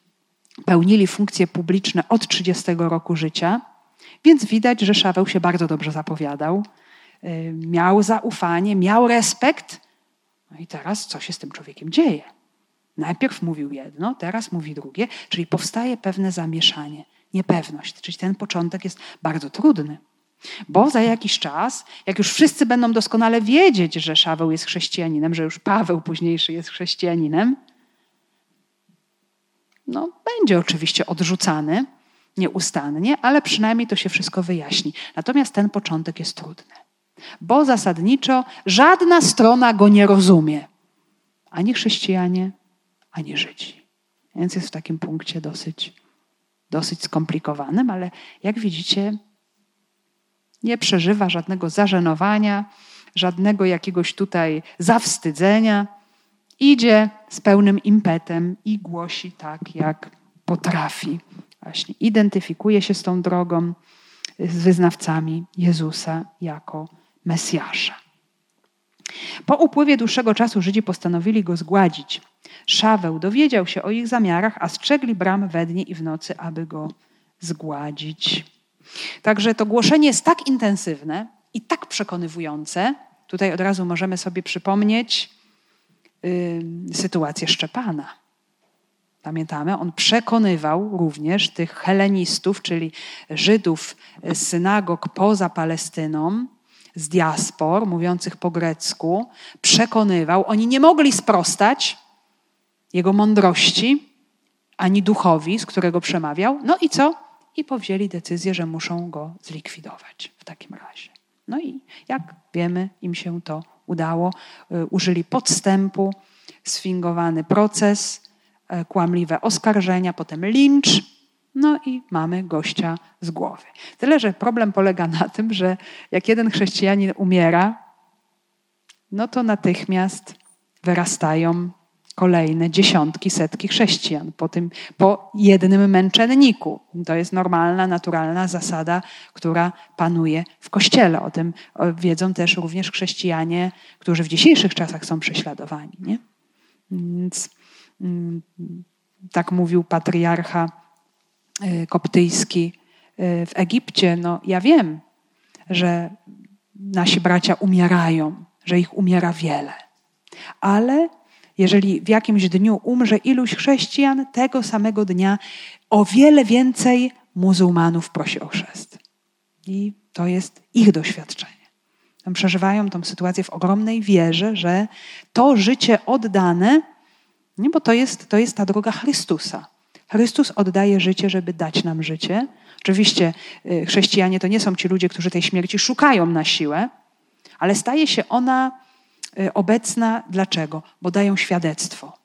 pełnili funkcje publiczne od 30 roku życia, więc widać, że Szaweł się bardzo dobrze zapowiadał. Y, miał zaufanie, miał respekt. No i teraz co się z tym człowiekiem dzieje? Najpierw mówił jedno, teraz mówi drugie, czyli powstaje pewne zamieszanie, niepewność. Czyli ten początek jest bardzo trudny. Bo za jakiś czas, jak już wszyscy będą doskonale wiedzieć, że Szaweł jest chrześcijaninem, że już Paweł późniejszy jest chrześcijaninem, no, będzie oczywiście odrzucany nieustannie, ale przynajmniej to się wszystko wyjaśni. Natomiast ten początek jest trudny, bo zasadniczo żadna strona go nie rozumie. Ani chrześcijanie, ani Żydzi. Więc jest w takim punkcie dosyć, dosyć skomplikowanym, ale jak widzicie, nie przeżywa żadnego zażenowania, żadnego jakiegoś tutaj zawstydzenia. Idzie z pełnym impetem i głosi tak, jak potrafi. Właśnie identyfikuje się z tą drogą, z wyznawcami Jezusa jako Mesjasza. Po upływie dłuższego czasu Żydzi postanowili go zgładzić. Szaweł dowiedział się o ich zamiarach, a strzegli bram we dnie i w nocy, aby go zgładzić. Także to głoszenie jest tak intensywne i tak przekonywujące. Tutaj od razu możemy sobie przypomnieć yy, sytuację Szczepana. Pamiętamy, on przekonywał również tych helenistów, czyli Żydów z synagog poza Palestyną, z diaspor, mówiących po grecku, przekonywał. Oni nie mogli sprostać jego mądrości ani duchowi, z którego przemawiał. No i co? I powzięli decyzję, że muszą go zlikwidować w takim razie. No i jak wiemy, im się to udało. Y, użyli podstępu, sfingowany proces, y, kłamliwe oskarżenia, potem lincz, no i mamy gościa z głowy. Tyle, że problem polega na tym, że jak jeden chrześcijanin umiera, no to natychmiast wyrastają kolejne dziesiątki, setki chrześcijan po, tym, po jednym męczenniku. To jest normalna, naturalna zasada, która panuje w Kościele. O tym wiedzą też również chrześcijanie, którzy w dzisiejszych czasach są prześladowani. Nie? Więc mm, tak mówił patriarcha y, koptyjski y, w Egipcie. No, ja wiem, że nasi bracia umierają, że ich umiera wiele, ale jeżeli w jakimś dniu umrze iluś chrześcijan, tego samego dnia o wiele więcej muzułmanów prosi o chrzest. I to jest ich doświadczenie. Przeżywają tą sytuację w ogromnej wierze, że to życie oddane, nie, bo to jest, to jest ta droga Chrystusa. Chrystus oddaje życie, żeby dać nam życie. Oczywiście y, chrześcijanie to nie są ci ludzie, którzy tej śmierci szukają na siłę, ale staje się ona obecna. Dlaczego? Bo dają świadectwo.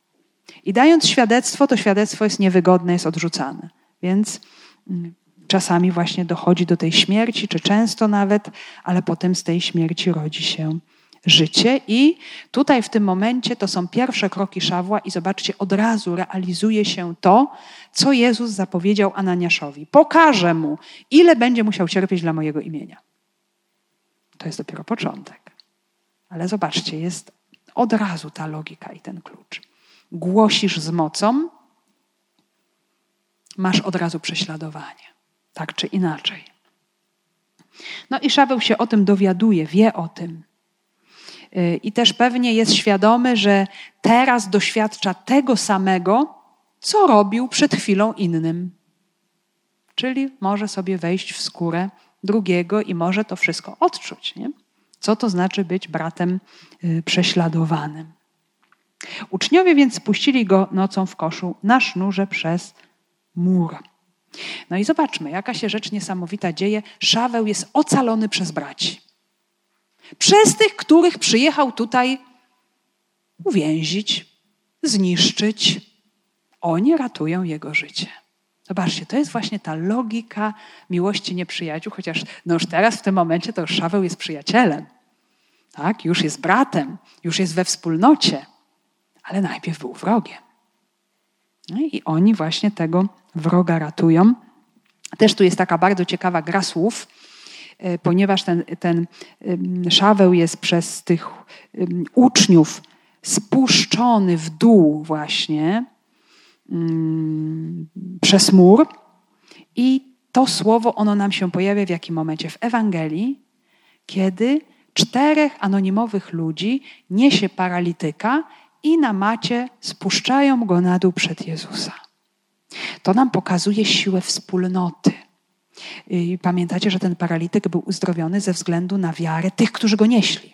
I dając świadectwo, to świadectwo jest niewygodne, jest odrzucane. Więc mm, czasami właśnie dochodzi do tej śmierci, czy często nawet, ale potem z tej śmierci rodzi się życie. I tutaj w tym momencie to są pierwsze kroki Szawła i zobaczcie, od razu realizuje się to, co Jezus zapowiedział Ananiaszowi. Pokażę mu, ile będzie musiał cierpieć dla mojego imienia. To jest dopiero początek. Ale zobaczcie, jest od razu ta logika i ten klucz. Głosisz z mocą, masz od razu prześladowanie. Tak czy inaczej. No i Szaweł się o tym dowiaduje, wie o tym. Y, I też pewnie jest świadomy, że teraz doświadcza tego samego, co robił przed chwilą innym. Czyli może sobie wejść w skórę drugiego i może to wszystko odczuć. Nie? Co to znaczy być bratem y, prześladowanym? Uczniowie więc spuścili go nocą w koszu na sznurze przez mur. No i zobaczmy, jaka się rzecz niesamowita dzieje. Szaweł jest ocalony przez braci. Przez tych, których przyjechał tutaj uwięzić, zniszczyć. Oni ratują jego życie. Zobaczcie, to jest właśnie ta logika miłości nieprzyjaciół, chociaż no już teraz w tym momencie to Szaweł jest przyjacielem. Tak? Już jest bratem, już jest we wspólnocie, ale najpierw był wrogiem. No i oni właśnie tego wroga ratują. Też tu jest taka bardzo ciekawa gra słów, e, ponieważ ten, ten Szaweł jest przez tych uczniów spuszczony w dół właśnie, przez mur. I to słowo, ono nam się pojawia w jakim momencie? W Ewangelii, kiedy czterech anonimowych ludzi niesie paralityka i na macie spuszczają go na dół przed Jezusa. To nam pokazuje siłę wspólnoty. I pamiętacie, że ten paralityk był uzdrowiony ze względu na wiarę tych, którzy go nieśli.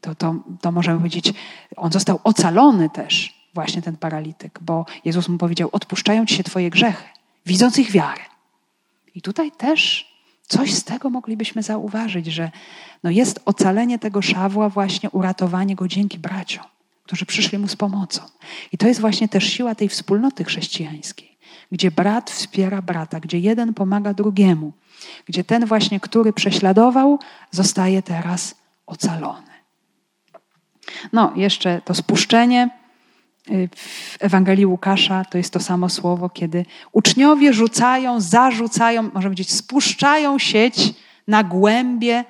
To, to, to możemy powiedzieć, on został ocalony też właśnie ten paralityk, bo Jezus mu powiedział: Odpuszczają ci się Twoje grzechy, widząc ich wiarę. I tutaj też coś z tego moglibyśmy zauważyć, że no jest ocalenie tego szawła, właśnie uratowanie go dzięki braciom, którzy przyszli mu z pomocą. I to jest właśnie też siła tej wspólnoty chrześcijańskiej, gdzie brat wspiera brata, gdzie jeden pomaga drugiemu, gdzie ten właśnie, który prześladował, zostaje teraz ocalony. No, jeszcze to spuszczenie w Ewangelii Łukasza to jest to samo słowo, kiedy uczniowie rzucają, zarzucają, można powiedzieć, spuszczają sieć na głębie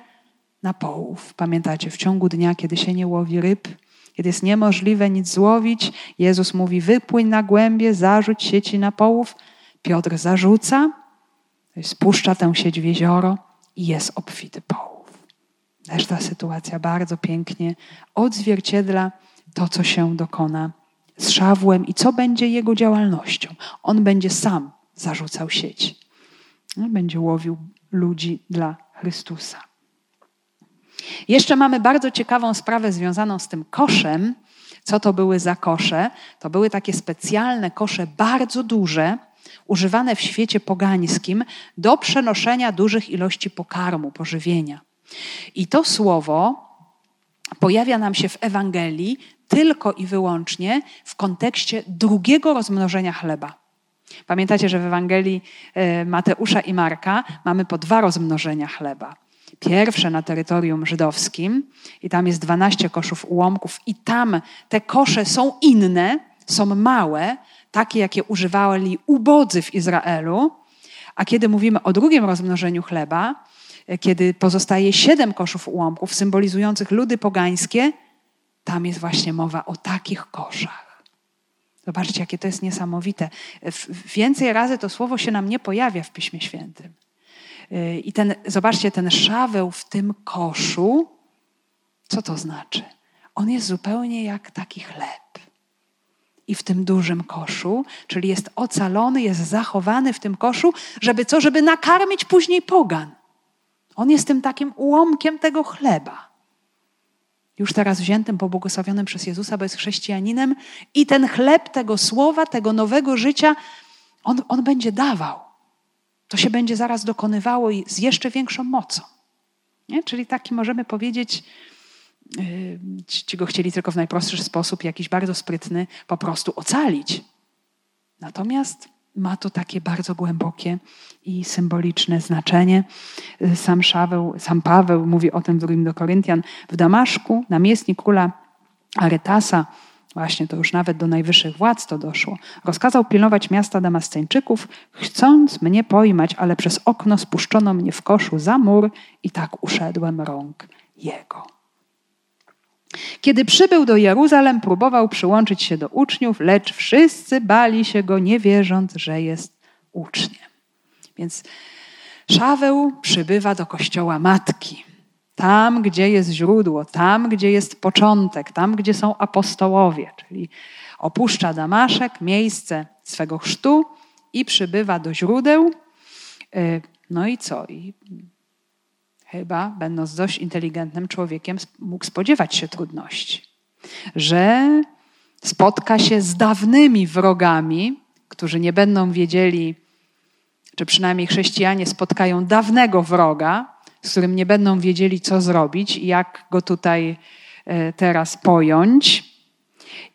na połów. Pamiętacie, w ciągu dnia, kiedy się nie łowi ryb, kiedy jest niemożliwe nic złowić, Jezus mówi: wypłyń na głębie, zarzuć sieci na połów. Piotr zarzuca, spuszcza tę sieć w jezioro i jest obfity połów. Też ta sytuacja bardzo pięknie odzwierciedla to, co się dokona z Szawłem i co będzie jego działalnością. On będzie sam zarzucał. No, będzie łowił ludzi dla Chrystusa. Jeszcze mamy bardzo ciekawą sprawę związaną z tym koszem. Co to były za kosze? To były takie specjalne kosze, bardzo duże, używane w świecie pogańskim do przenoszenia dużych ilości pokarmu, pożywienia. I to słowo pojawia nam się w Ewangelii tylko i wyłącznie w kontekście drugiego rozmnożenia chleba. Pamiętacie, że w Ewangelii e, Mateusza i Marka mamy po dwa rozmnożenia chleba. pierwsze na terytorium żydowskim i tam jest 12 koszów ułomków i tam te kosze są inne, są małe, takie jakie używali ubodzy w Izraelu. A kiedy mówimy o drugim rozmnożeniu chleba, kiedy pozostaje siedem koszów ułomków symbolizujących ludy pogańskie, tam jest właśnie mowa o takich koszach. Zobaczcie, jakie to jest niesamowite. Więcej razy to słowo się nam nie pojawia w Piśmie Świętym. I ten, zobaczcie, ten szaweł w tym koszu, co to znaczy? On jest zupełnie jak taki chleb. I w tym dużym koszu, czyli jest ocalony, jest zachowany w tym koszu, żeby co? Żeby nakarmić później pogan. On jest tym takim ułomkiem tego chleba. Już teraz wziętym, pobłogosławionym przez Jezusa, bo jest chrześcijaninem, i ten chleb tego słowa, tego nowego życia, on, on będzie dawał. To się będzie zaraz dokonywało i z jeszcze większą mocą. Nie? Czyli taki możemy powiedzieć, yy, ci go chcieli tylko w najprostszy sposób, jakiś bardzo sprytny, po prostu ocalić. Natomiast ma to takie bardzo głębokie i symboliczne znaczenie. Sam, Szaweł, sam Paweł mówi o tym w drugim do Koryntian. W Damaszku namiestnik króla Aretasa, właśnie to już nawet do najwyższych władz to doszło, rozkazał pilnować miasta Damasceńczyków, chcąc mnie pojmać, ale przez okno spuszczono mnie w koszu za mur i tak uszedłem rąk jego. Kiedy przybył do Jeruzalem, próbował przyłączyć się do uczniów, lecz wszyscy bali się go, nie wierząc, że jest uczniem. Więc Szaweł przybywa do kościoła matki. Tam, gdzie jest źródło, tam, gdzie jest początek, tam, gdzie są apostołowie, czyli opuszcza Damaszek, miejsce swego chrztu i przybywa do źródeł. Y, no i co? I chyba, będąc dość inteligentnym człowiekiem, mógł spodziewać się trudności. Że spotka się z dawnymi wrogami, którzy nie będą wiedzieli, czy przynajmniej chrześcijanie spotkają dawnego wroga, z którym nie będą wiedzieli, co zrobić i jak go tutaj e, teraz pojąć.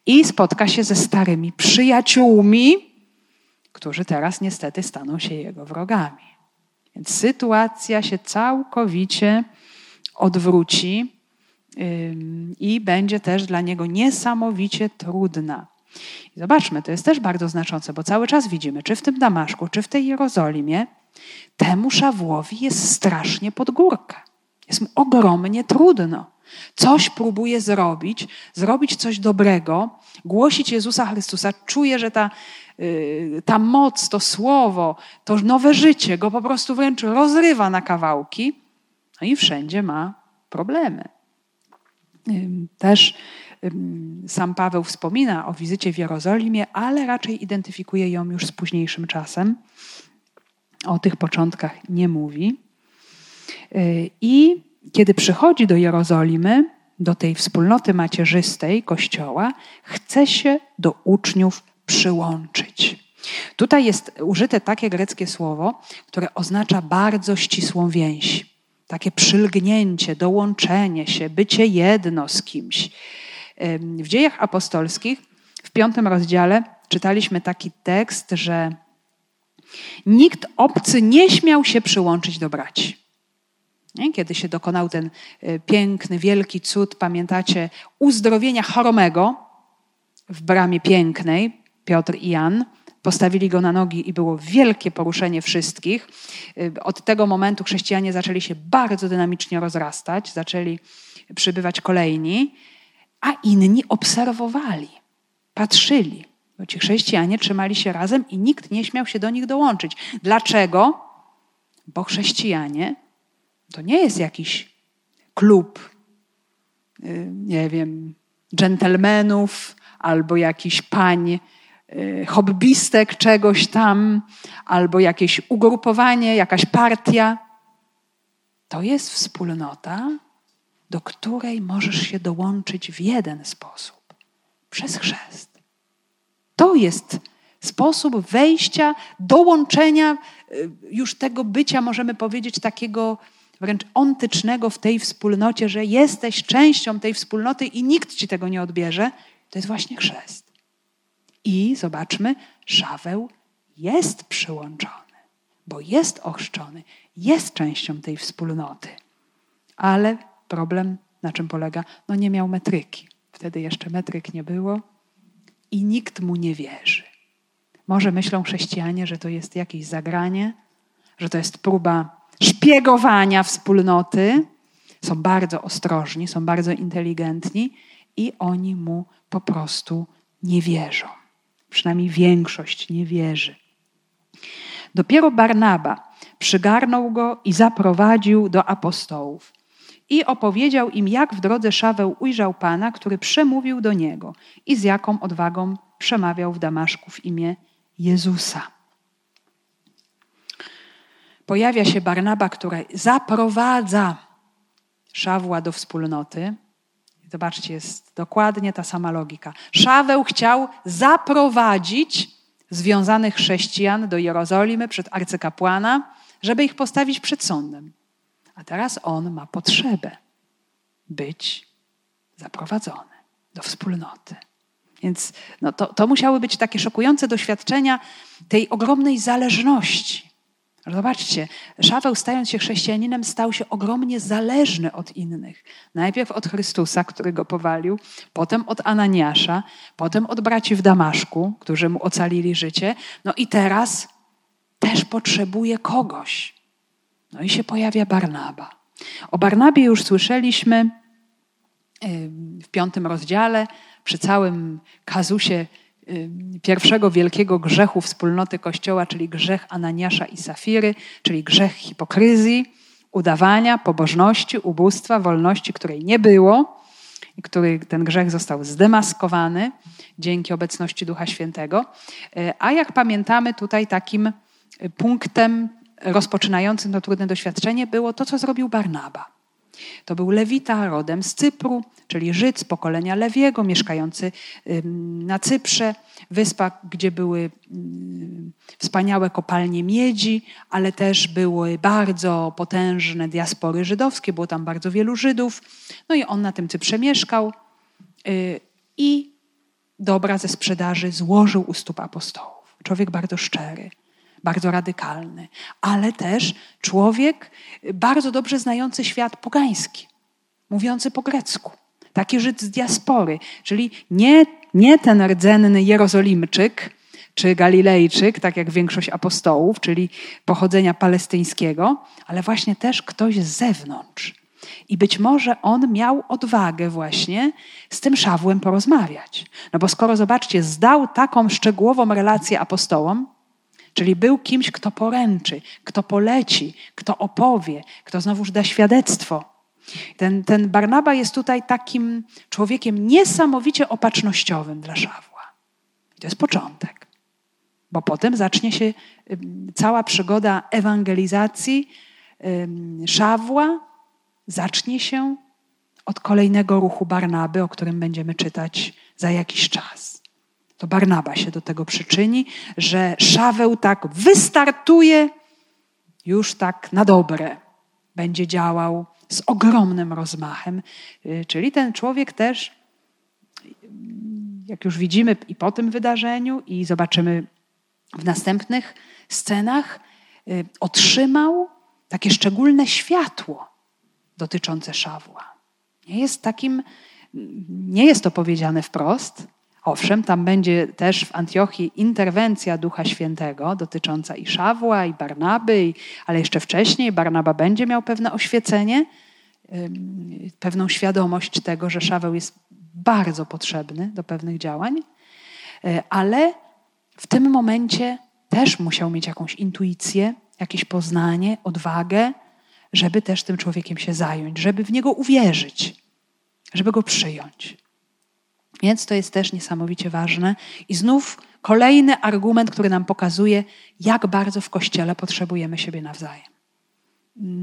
I spotka się ze starymi przyjaciółmi, którzy teraz niestety staną się jego wrogami. Więc sytuacja się całkowicie odwróci i będzie też dla niego niesamowicie trudna. Zobaczmy, to jest też bardzo znaczące, bo cały czas widzimy, czy w tym Damaszku, czy w tej Jerozolimie, temu Szawłowi jest strasznie pod górkę. Jest mu ogromnie trudno. Coś próbuje zrobić, zrobić coś dobrego, głosić Jezusa Chrystusa. Czuje, że ta ta moc, to słowo, to nowe życie go po prostu wręcz rozrywa na kawałki, no i wszędzie ma problemy. Też sam Paweł wspomina o wizycie w Jerozolimie, ale raczej identyfikuje ją już z późniejszym czasem. O tych początkach nie mówi. Y, I kiedy przychodzi do Jerozolimy, do tej wspólnoty macierzystej Kościoła, chce się do uczniów przyłączyć. Tutaj jest użyte takie greckie słowo, które oznacza bardzo ścisłą więź. Takie przylgnięcie, dołączenie się, bycie jedno z kimś. W dziejach apostolskich w piątym rozdziale czytaliśmy taki tekst, że nikt obcy nie śmiał się przyłączyć do braci. Kiedy się dokonał ten e, piękny, wielki cud, pamiętacie, uzdrowienia choromego w bramie pięknej, Piotr i Jan. Postawili go na nogi i było wielkie poruszenie wszystkich. Y, od tego momentu chrześcijanie zaczęli się bardzo dynamicznie rozrastać, zaczęli przybywać kolejni, a inni obserwowali, patrzyli. Bo ci chrześcijanie trzymali się razem i nikt nie śmiał się do nich dołączyć. Dlaczego? Bo chrześcijanie to nie jest jakiś klub, y, nie wiem, dżentelmenów albo jakiś pań hobbystek czegoś tam, albo jakieś ugrupowanie, jakaś partia. To jest wspólnota, do której możesz się dołączyć w jeden sposób przez chrzest. To jest sposób wejścia, dołączenia y, już tego bycia, możemy powiedzieć, takiego wręcz ontycznego w tej wspólnocie, że jesteś częścią tej wspólnoty i nikt ci tego nie odbierze. To jest właśnie chrzest. I zobaczmy, Szaweł jest przyłączony, bo jest ochrzczony, jest częścią tej wspólnoty. ale problem na czym polega? No nie miał metryki. Wtedy jeszcze metryk nie było i nikt mu nie wierzy. Może myślą chrześcijanie, że to jest jakieś zagranie, że to jest próba szpiegowania wspólnoty. Są bardzo ostrożni, są bardzo inteligentni i oni mu po prostu nie wierzą. Przynajmniej większość nie wierzy. Dopiero Barnaba przygarnął go i zaprowadził do apostołów. I opowiedział im, jak w drodze Szaweł ujrzał Pana, który przemówił do niego i z jaką odwagą przemawiał w Damaszku w imię Jezusa. Pojawia się Barnaba, który zaprowadza Szawła do wspólnoty. Zobaczcie, jest dokładnie ta sama logika. Szaweł chciał zaprowadzić związanych chrześcijan do Jerozolimy przed arcykapłana, żeby ich postawić przed sądem. A teraz on ma potrzebę być zaprowadzony do wspólnoty. Więc no to, to musiały być takie szokujące doświadczenia tej ogromnej zależności. Zobaczcie, Szaweł stając się chrześcijaninem stał się ogromnie zależny od innych. Najpierw od Chrystusa, który go powalił, potem od Ananiasza, potem od braci w Damaszku, którzy mu ocalili życie. No i teraz też potrzebuje kogoś. No i się pojawia Barnaba. O Barnabie już słyszeliśmy w piątym rozdziale, przy całym kazusie pierwszego wielkiego grzechu wspólnoty Kościoła, czyli grzech Ananiasza i Safiry, czyli grzech hipokryzji, udawania, pobożności, ubóstwa, wolności, której nie było i który ten grzech został zdemaskowany dzięki obecności Ducha Świętego. E, a jak pamiętamy, tutaj takim punktem rozpoczynającym to trudne doświadczenie było to, co zrobił Barnaba. To był Lewita rodem z Cypru, czyli Żyd z pokolenia Lewiego, mieszkający na Cyprze, wyspa, gdzie były wspaniałe kopalnie miedzi, ale też były bardzo potężne diaspory żydowskie, było tam bardzo wielu Żydów. No i on na tym Cyprze mieszkał y, i dobra ze sprzedaży złożył u stóp apostołów. Człowiek bardzo szczery bardzo radykalny, ale też człowiek bardzo dobrze znający świat pogański, mówiący po grecku. Taki Żyd z diaspory, czyli nie, nie ten rdzenny Jerozolimczyk czy Galilejczyk, tak jak większość apostołów, czyli pochodzenia palestyńskiego, ale właśnie też ktoś z zewnątrz. I być może on miał odwagę właśnie z tym Szawłem porozmawiać. No bo skoro, zobaczcie, zdał taką szczegółową relację apostołom, Czyli był kimś, kto poręczy, kto poleci, kto opowie, kto znowuż da świadectwo. Ten, ten Barnaba jest tutaj takim człowiekiem niesamowicie opatrznościowym dla Szawła. I to jest początek, bo potem zacznie się cała przygoda ewangelizacji Szawła, zacznie się od kolejnego ruchu Barnaby, o którym będziemy czytać za jakiś czas. To Barnaba się do tego przyczyni, że Szaweł tak wystartuje już tak na dobre. Będzie działał z ogromnym rozmachem. Y, czyli ten człowiek też, jak już widzimy i po tym wydarzeniu, i zobaczymy w następnych scenach, y, otrzymał takie szczególne światło dotyczące Szawła. Nie jest takim, nie jest to powiedziane wprost, Owszem, tam będzie też w Antiochii interwencja Ducha Świętego dotycząca i Szawła, i Barnaby, ale jeszcze wcześniej Barnaba będzie miał pewne oświecenie, pewną świadomość tego, że Szaweł jest bardzo potrzebny do pewnych działań, e, ale w tym momencie też musiał mieć jakąś intuicję, jakieś poznanie, odwagę, żeby też tym człowiekiem się zająć, żeby w niego uwierzyć, żeby go przyjąć. Więc to jest też niesamowicie ważne. I znów kolejny argument, który nam pokazuje, jak bardzo w kościele potrzebujemy siebie nawzajem.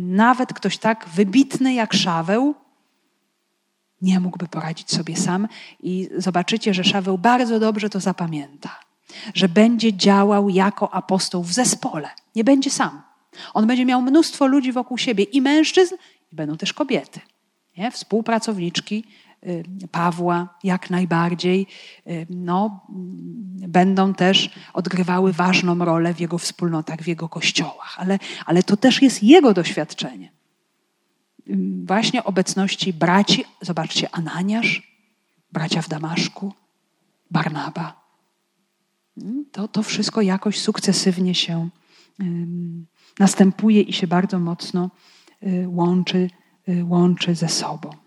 Nawet ktoś tak wybitny jak Szaweł nie mógłby poradzić sobie sam. I zobaczycie, że Szaweł bardzo dobrze to zapamięta, że będzie działał jako apostoł w zespole. Nie będzie sam. On będzie miał mnóstwo ludzi wokół siebie i mężczyzn, i będą też kobiety. Nie? Współpracowniczki, Pawła jak najbardziej, y, no, będą też odgrywały ważną rolę w jego wspólnotach, w jego kościołach, ale, ale to też jest jego doświadczenie. właśnie obecności braci, zobaczcie, Ananiasz, bracia w Damaszku, Barnaba. To, to wszystko jakoś sukcesywnie się następuje i się bardzo mocno y, łączy, y, łączy ze sobą.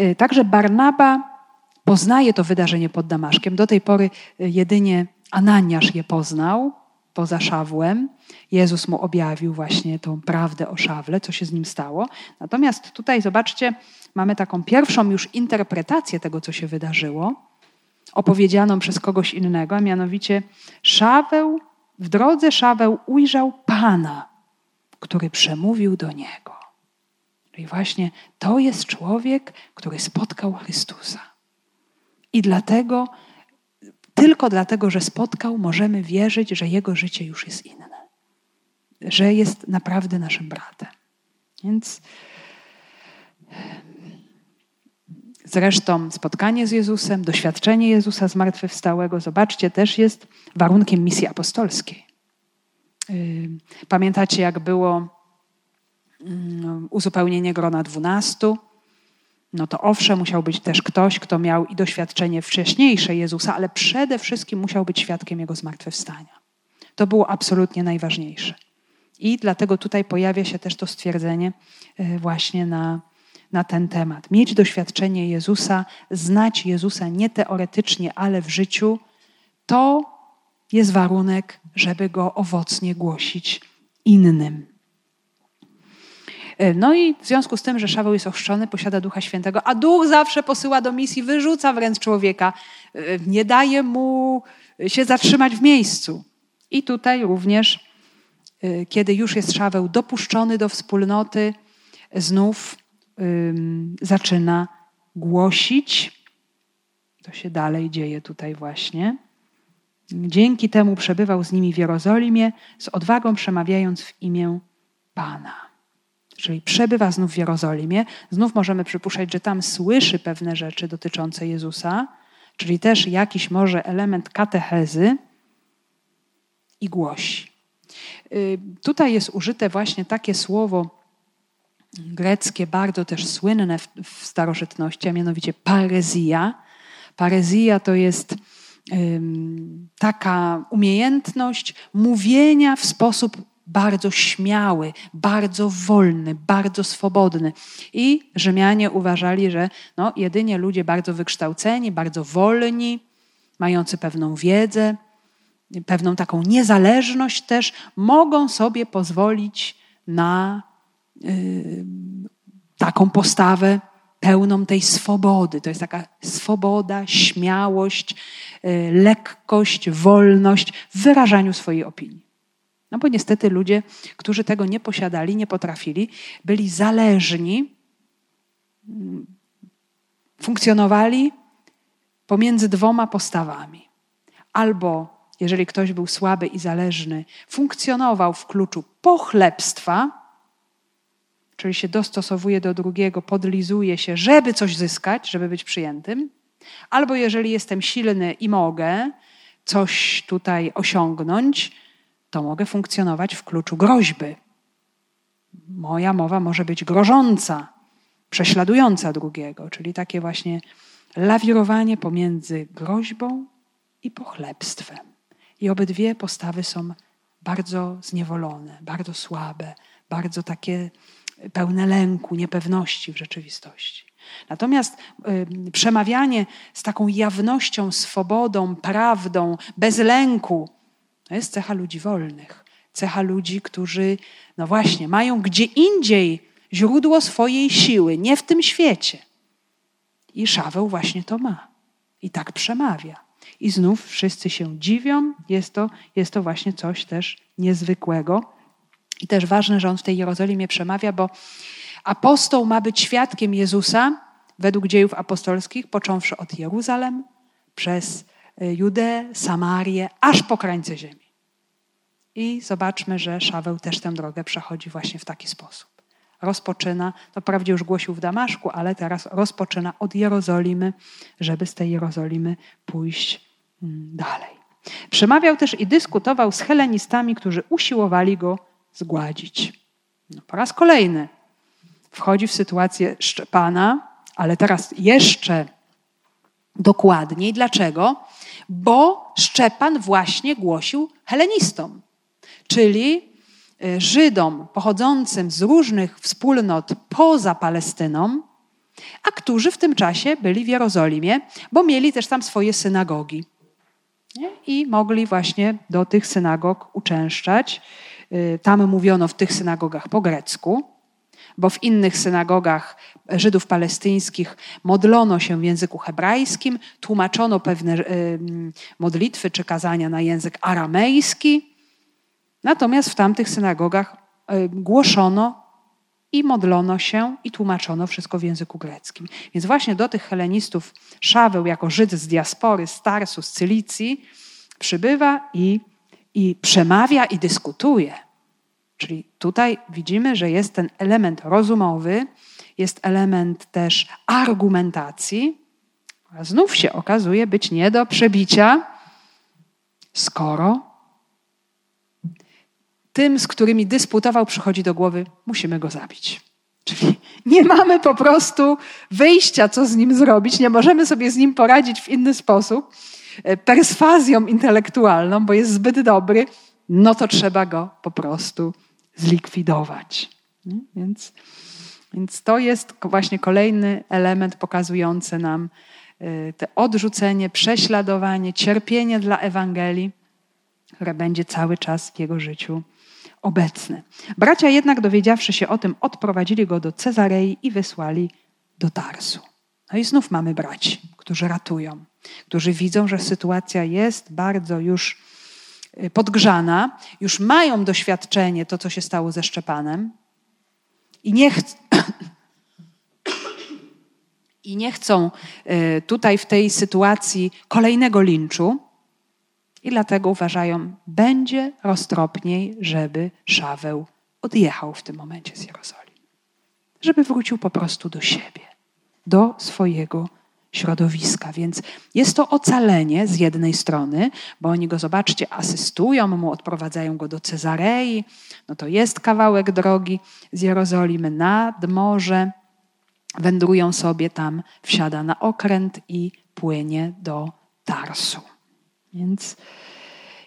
Y, także Barnaba poznaje to wydarzenie pod Damaszkiem. Do tej pory jedynie Ananiasz je poznał, poza Szawłem. Jezus mu objawił właśnie tą prawdę o Szawle, co się z nim stało. Natomiast tutaj, zobaczcie, mamy taką pierwszą już interpretację tego, co się wydarzyło, opowiedzianą przez kogoś innego, a mianowicie Szaweł, w drodze Szaweł ujrzał Pana, który przemówił do niego. I właśnie to jest człowiek, który spotkał Chrystusa. I dlatego tylko dlatego, że spotkał, możemy wierzyć, że jego życie już jest inne. Że jest naprawdę naszym bratem. Więc zresztą spotkanie z Jezusem, doświadczenie Jezusa zmartwychwstałego, zobaczcie, też jest warunkiem misji apostolskiej. Pamiętacie, jak było uzupełnienie grona dwunastu? no to owszem, musiał być też ktoś, kto miał i doświadczenie wcześniejsze Jezusa, ale przede wszystkim musiał być świadkiem Jego zmartwychwstania. To było absolutnie najważniejsze. I dlatego tutaj pojawia się też to stwierdzenie e, właśnie na, na ten temat. Mieć doświadczenie Jezusa, znać Jezusa nie teoretycznie, ale w życiu, to jest warunek, żeby go owocnie głosić innym. E, no i w związku z tym, że Szaweł jest ochrzczony, posiada Ducha Świętego, a Duch zawsze posyła do misji, wyrzuca wręcz człowieka, e, nie daje mu się zatrzymać w miejscu. I tutaj również, e, kiedy już jest Szaweł dopuszczony do wspólnoty, znów zaczyna głosić. To się dalej dzieje tutaj właśnie. Dzięki temu przebywał z nimi w Jerozolimie, z odwagą przemawiając w imię Pana czyli przebywa znów w Jerozolimie, znów możemy przypuszczać, że tam słyszy pewne rzeczy dotyczące Jezusa, czyli też jakiś może element katechezy i głosi. Y, tutaj jest użyte właśnie takie słowo greckie, bardzo też słynne w, w starożytności, a mianowicie parezja. Parezja to jest taka umiejętność mówienia w sposób bardzo śmiały, bardzo wolny, bardzo swobodny. I Rzymianie uważali, że no, jedynie ludzie bardzo wykształceni, bardzo wolni, mający pewną wiedzę, pewną taką niezależność też, mogą sobie pozwolić na y, taką postawę pełną tej swobody. To jest taka swoboda, śmiałość, y, lekkość, wolność w wyrażaniu swojej opinii. No bo niestety ludzie, którzy tego nie posiadali, nie potrafili, byli zależni, mm, funkcjonowali pomiędzy dwoma postawami. Albo, jeżeli ktoś był słaby i zależny, funkcjonował w kluczu pochlebstwa, czyli się dostosowuje do drugiego, podlizuje się, żeby coś zyskać, żeby być przyjętym. Albo jeżeli jestem silny i mogę coś tutaj osiągnąć, to mogę funkcjonować w kluczu groźby. Moja mowa może być grożąca, prześladująca drugiego, czyli takie właśnie lawirowanie pomiędzy groźbą i pochlebstwem. I obydwie postawy są bardzo zniewolone, bardzo słabe, bardzo takie pełne lęku, niepewności w rzeczywistości. Natomiast y, przemawianie z taką jawnością, swobodą, prawdą, bez lęku, to jest cecha ludzi wolnych, cecha ludzi, którzy, no właśnie, mają gdzie indziej źródło swojej siły, nie w tym świecie. I Szaweł właśnie to ma. I tak przemawia. I znów wszyscy się dziwią. Jest to, jest to właśnie coś też niezwykłego. I też ważne, że on w tej Jerozolimie przemawia, bo apostoł ma być świadkiem Jezusa według dziejów apostolskich, począwszy od Jeruzalem, przez Y, Judę, Samarię, aż po krańce ziemi. I zobaczmy, że Szaweł też tę drogę przechodzi właśnie w taki sposób. Rozpoczyna, to wprawdzie już głosił w Damaszku, ale teraz rozpoczyna od Jerozolimy, żeby z tej Jerozolimy pójść mm, dalej. Przemawiał też i dyskutował z helenistami, którzy usiłowali go zgładzić. No, po raz kolejny wchodzi w sytuację Szczepana, ale teraz jeszcze dokładniej. Dlaczego? Bo Szczepan właśnie głosił helenistom, czyli y, Żydom pochodzącym z różnych wspólnot poza Palestyną, a którzy w tym czasie byli w Jerozolimie, bo mieli też tam swoje synagogi. I mogli właśnie do tych synagog uczęszczać. Y, tam mówiono w tych synagogach po grecku, bo w innych synagogach Żydów palestyńskich modlono się w języku hebrajskim, tłumaczono pewne y, modlitwy czy kazania na język aramejski. Natomiast w tamtych synagogach y, głoszono i modlono się i tłumaczono wszystko w języku greckim. Więc właśnie do tych helenistów Szaweł jako Żyd z diaspory, z Tarsu, z Cylicji przybywa i, i przemawia i dyskutuje. Czyli tutaj widzimy, że jest ten element rozumowy, jest element też argumentacji, a znów się okazuje być nie do przebicia, skoro tym, z którymi dysputował, przychodzi do głowy, musimy go zabić. Czyli nie mamy po prostu wyjścia, co z nim zrobić, nie możemy sobie z nim poradzić w inny sposób, e, perswazją intelektualną, bo jest zbyt dobry, no to trzeba go po prostu zlikwidować. Więc, więc to jest właśnie kolejny element pokazujący nam e, te odrzucenie, prześladowanie, cierpienie dla Ewangelii, które będzie cały czas w jego życiu obecny. Bracia jednak, dowiedziawszy się o tym, odprowadzili go do Cezarei i wysłali do Tarsu. No i znów mamy braci, którzy ratują, którzy widzą, że sytuacja jest bardzo już y, podgrzana, już mają doświadczenie to, co się stało ze Szczepanem i nie, ch i nie chcą y, tutaj w tej sytuacji kolejnego linczu, i dlatego uważają, będzie roztropniej, żeby Szaweł odjechał w tym momencie z Jerozolimy. Żeby wrócił po prostu do siebie, do swojego środowiska. Więc jest to ocalenie z jednej strony, bo oni go, zobaczcie, asystują mu, odprowadzają go do Cezarei. No to jest kawałek drogi z Jerozolimy nad morze. Wędrują sobie tam, wsiada na okręt i płynie do Tarsu. Więc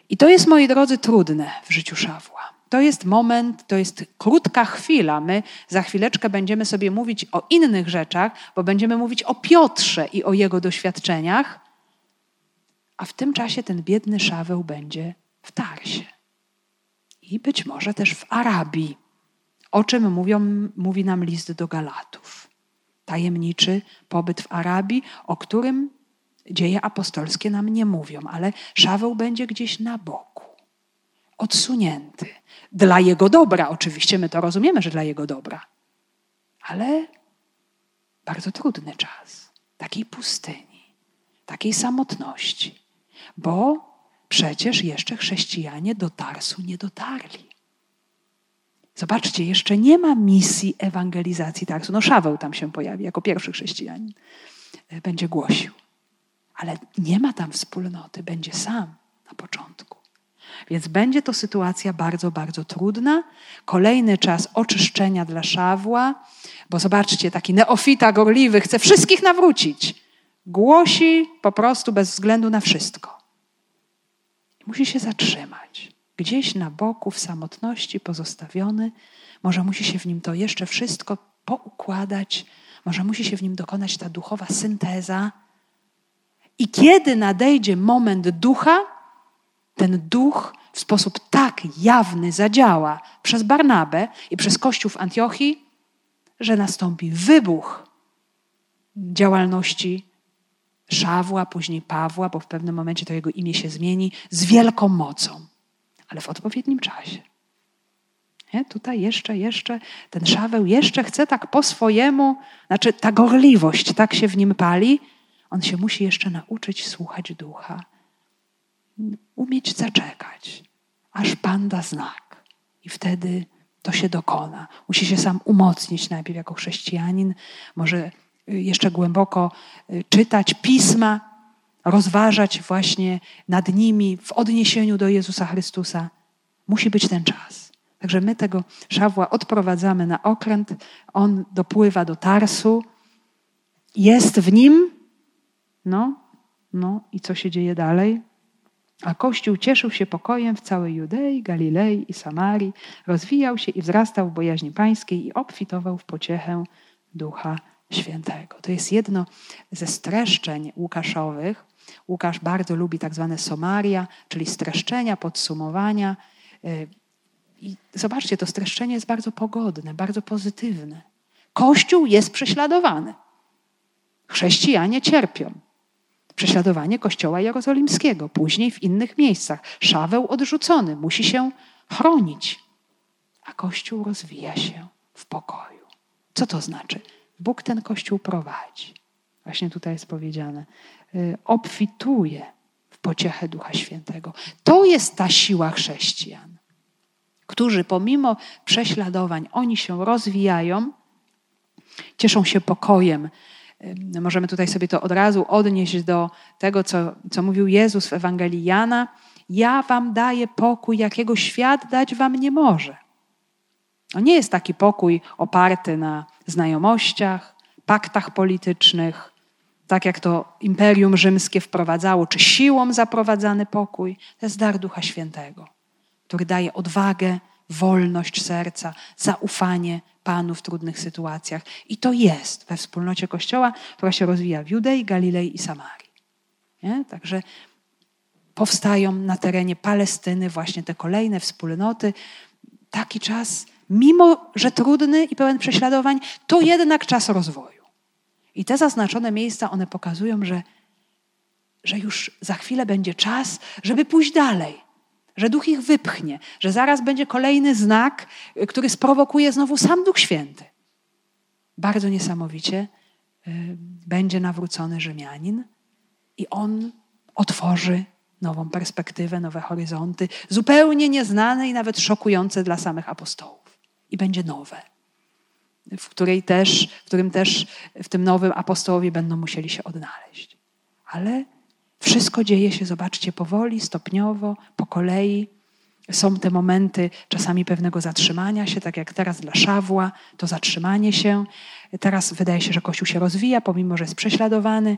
i to jest, moi drodzy, trudne w życiu Szawła. To jest moment, to jest krótka chwila. My za chwileczkę będziemy sobie mówić o innych rzeczach, bo będziemy mówić o Piotrze i o jego doświadczeniach, a w tym czasie ten biedny Szaweł będzie w Tarsie. I być może też w Arabii, o czym mówią, mówi nam list do Galatów. Tajemniczy pobyt w Arabii, o którym Dzieje apostolskie nam nie mówią, ale Szaweł będzie gdzieś na boku, odsunięty. Dla jego dobra, oczywiście, my to rozumiemy, że dla jego dobra, ale bardzo trudny czas takiej pustyni, takiej samotności, bo przecież jeszcze chrześcijanie do Tarsu nie dotarli. Zobaczcie, jeszcze nie ma misji ewangelizacji Tarsu. No Szaweł tam się pojawi jako pierwszy chrześcijanin. Będzie głosił ale nie ma tam wspólnoty, będzie sam na początku. Więc będzie to sytuacja bardzo, bardzo trudna. Kolejny czas oczyszczenia dla Szawła, bo zobaczcie, taki neofita gorliwy chce wszystkich nawrócić. Głosi po prostu bez względu na wszystko. Musi się zatrzymać. Gdzieś na boku, w samotności, pozostawiony. Może musi się w nim to jeszcze wszystko poukładać. Może musi się w nim dokonać ta duchowa synteza i kiedy nadejdzie moment ducha, ten duch w sposób tak jawny zadziała przez Barnabę i przez Kościół w Antiochii, że nastąpi wybuch działalności Szawła, później Pawła, bo w pewnym momencie to jego imię się zmieni, z wielką mocą, ale w odpowiednim czasie. Nie? Tutaj jeszcze, jeszcze ten Szaweł jeszcze chce tak po swojemu, znaczy ta gorliwość tak się w nim pali, on się musi jeszcze nauczyć słuchać ducha, umieć zaczekać, aż Pan da znak. I wtedy to się dokona. Musi się sam umocnić najpierw jako chrześcijanin, może jeszcze głęboko y, czytać pisma, rozważać właśnie nad nimi w odniesieniu do Jezusa Chrystusa. Musi być ten czas. Także my tego Szawła odprowadzamy na okręt, on dopływa do Tarsu, jest w nim, no, no i co się dzieje dalej? A Kościół cieszył się pokojem w całej Judei, Galilei i Samarii, rozwijał się i wzrastał w bojaźni pańskiej i obfitował w pociechę Ducha Świętego. To jest jedno ze streszczeń Łukaszowych. Łukasz bardzo lubi tak zwane somaria, czyli streszczenia, podsumowania. I zobaczcie, to streszczenie jest bardzo pogodne, bardzo pozytywne. Kościół jest prześladowany. Chrześcijanie cierpią. Prześladowanie Kościoła Jerozolimskiego, później w innych miejscach. Szaweł odrzucony, musi się chronić. A Kościół rozwija się w pokoju. Co to znaczy? Bóg ten Kościół prowadzi. Właśnie tutaj jest powiedziane. Y, obfituje w pociechę Ducha Świętego. To jest ta siła chrześcijan, którzy pomimo prześladowań, oni się rozwijają, cieszą się pokojem, Możemy tutaj sobie to od razu odnieść do tego, co, co mówił Jezus w Ewangelii Jana. Ja wam daję pokój, jakiego świat dać wam nie może. To nie jest taki pokój oparty na znajomościach, paktach politycznych, tak jak to Imperium Rzymskie wprowadzało, czy siłą zaprowadzany pokój. To jest dar Ducha Świętego, który daje odwagę, wolność serca, zaufanie Panu w trudnych sytuacjach. I to jest we wspólnocie Kościoła, która się rozwija w Judei, Galilei i Samarii. Nie? Także powstają na terenie Palestyny właśnie te kolejne wspólnoty. Taki czas, mimo że trudny i pełen prześladowań, to jednak czas rozwoju. I te zaznaczone miejsca, one pokazują, że, że już za chwilę będzie czas, żeby pójść dalej że Duch ich wypchnie, że zaraz będzie kolejny znak, który sprowokuje znowu sam Duch Święty. Bardzo niesamowicie y, będzie nawrócony Rzymianin i on otworzy nową perspektywę, nowe horyzonty, zupełnie nieznane i nawet szokujące dla samych apostołów. I będzie nowe, w, której też, w którym też w tym nowym apostołowie będą musieli się odnaleźć. Ale wszystko dzieje się, zobaczcie, powoli, stopniowo, po kolei. Są te momenty czasami pewnego zatrzymania się, tak jak teraz dla Szawła, to zatrzymanie się. Teraz wydaje się, że Kościół się rozwija, pomimo że jest prześladowany.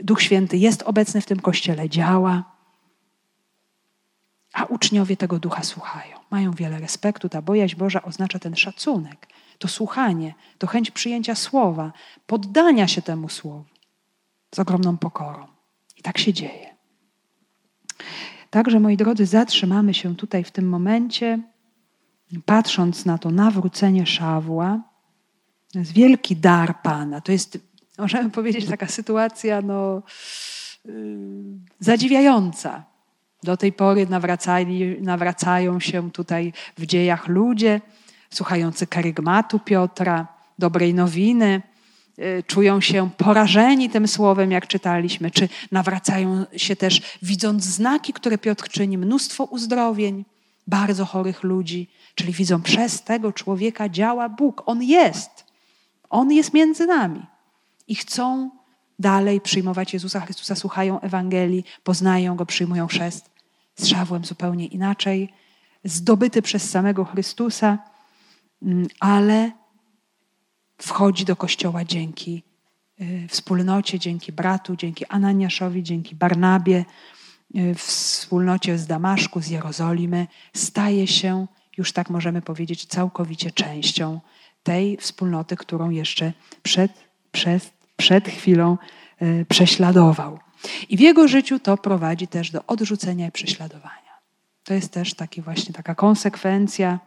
Duch Święty jest obecny w tym kościele, działa. A uczniowie tego ducha słuchają. Mają wiele respektu. Ta bojaźń Boża oznacza ten szacunek, to słuchanie, to chęć przyjęcia słowa, poddania się temu słowu z ogromną pokorą. Tak się dzieje. Także, moi drodzy, zatrzymamy się tutaj w tym momencie, patrząc na to nawrócenie Szawła. To jest wielki dar Pana. To jest, możemy powiedzieć, taka sytuacja no, yy, zadziwiająca. Do tej pory nawracali, nawracają się tutaj w dziejach ludzie, słuchający karygmatu Piotra, dobrej nowiny, Y, czują się porażeni tym słowem, jak czytaliśmy, czy nawracają się też, widząc znaki, które Piotr czyni, mnóstwo uzdrowień bardzo chorych ludzi, czyli widzą, przez tego człowieka działa Bóg. On jest. On jest między nami. I chcą dalej przyjmować Jezusa Chrystusa, słuchają Ewangelii, poznają Go, przyjmują chrzest z Szawłem zupełnie inaczej, zdobyty przez samego Chrystusa, mm, ale wchodzi do kościoła dzięki y, wspólnocie, dzięki bratu, dzięki Ananiaszowi, dzięki Barnabie, y, w wspólnocie z Damaszku, z Jerozolimy, staje się, już tak możemy powiedzieć, całkowicie częścią tej wspólnoty, którą jeszcze przed, przed, przed chwilą y, prześladował. I w jego życiu to prowadzi też do odrzucenia i prześladowania. To jest też taki właśnie taka konsekwencja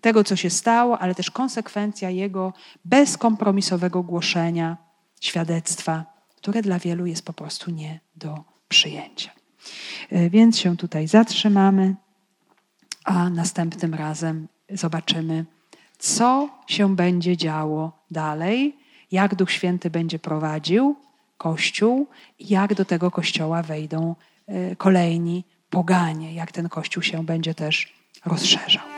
tego, co się stało, ale też konsekwencja jego bezkompromisowego głoszenia świadectwa, które dla wielu jest po prostu nie do przyjęcia. E, więc się tutaj zatrzymamy, a następnym razem zobaczymy, co się będzie działo dalej, jak Duch Święty będzie prowadził Kościół i jak do tego Kościoła wejdą e, kolejni poganie, jak ten Kościół się będzie też rozszerzał.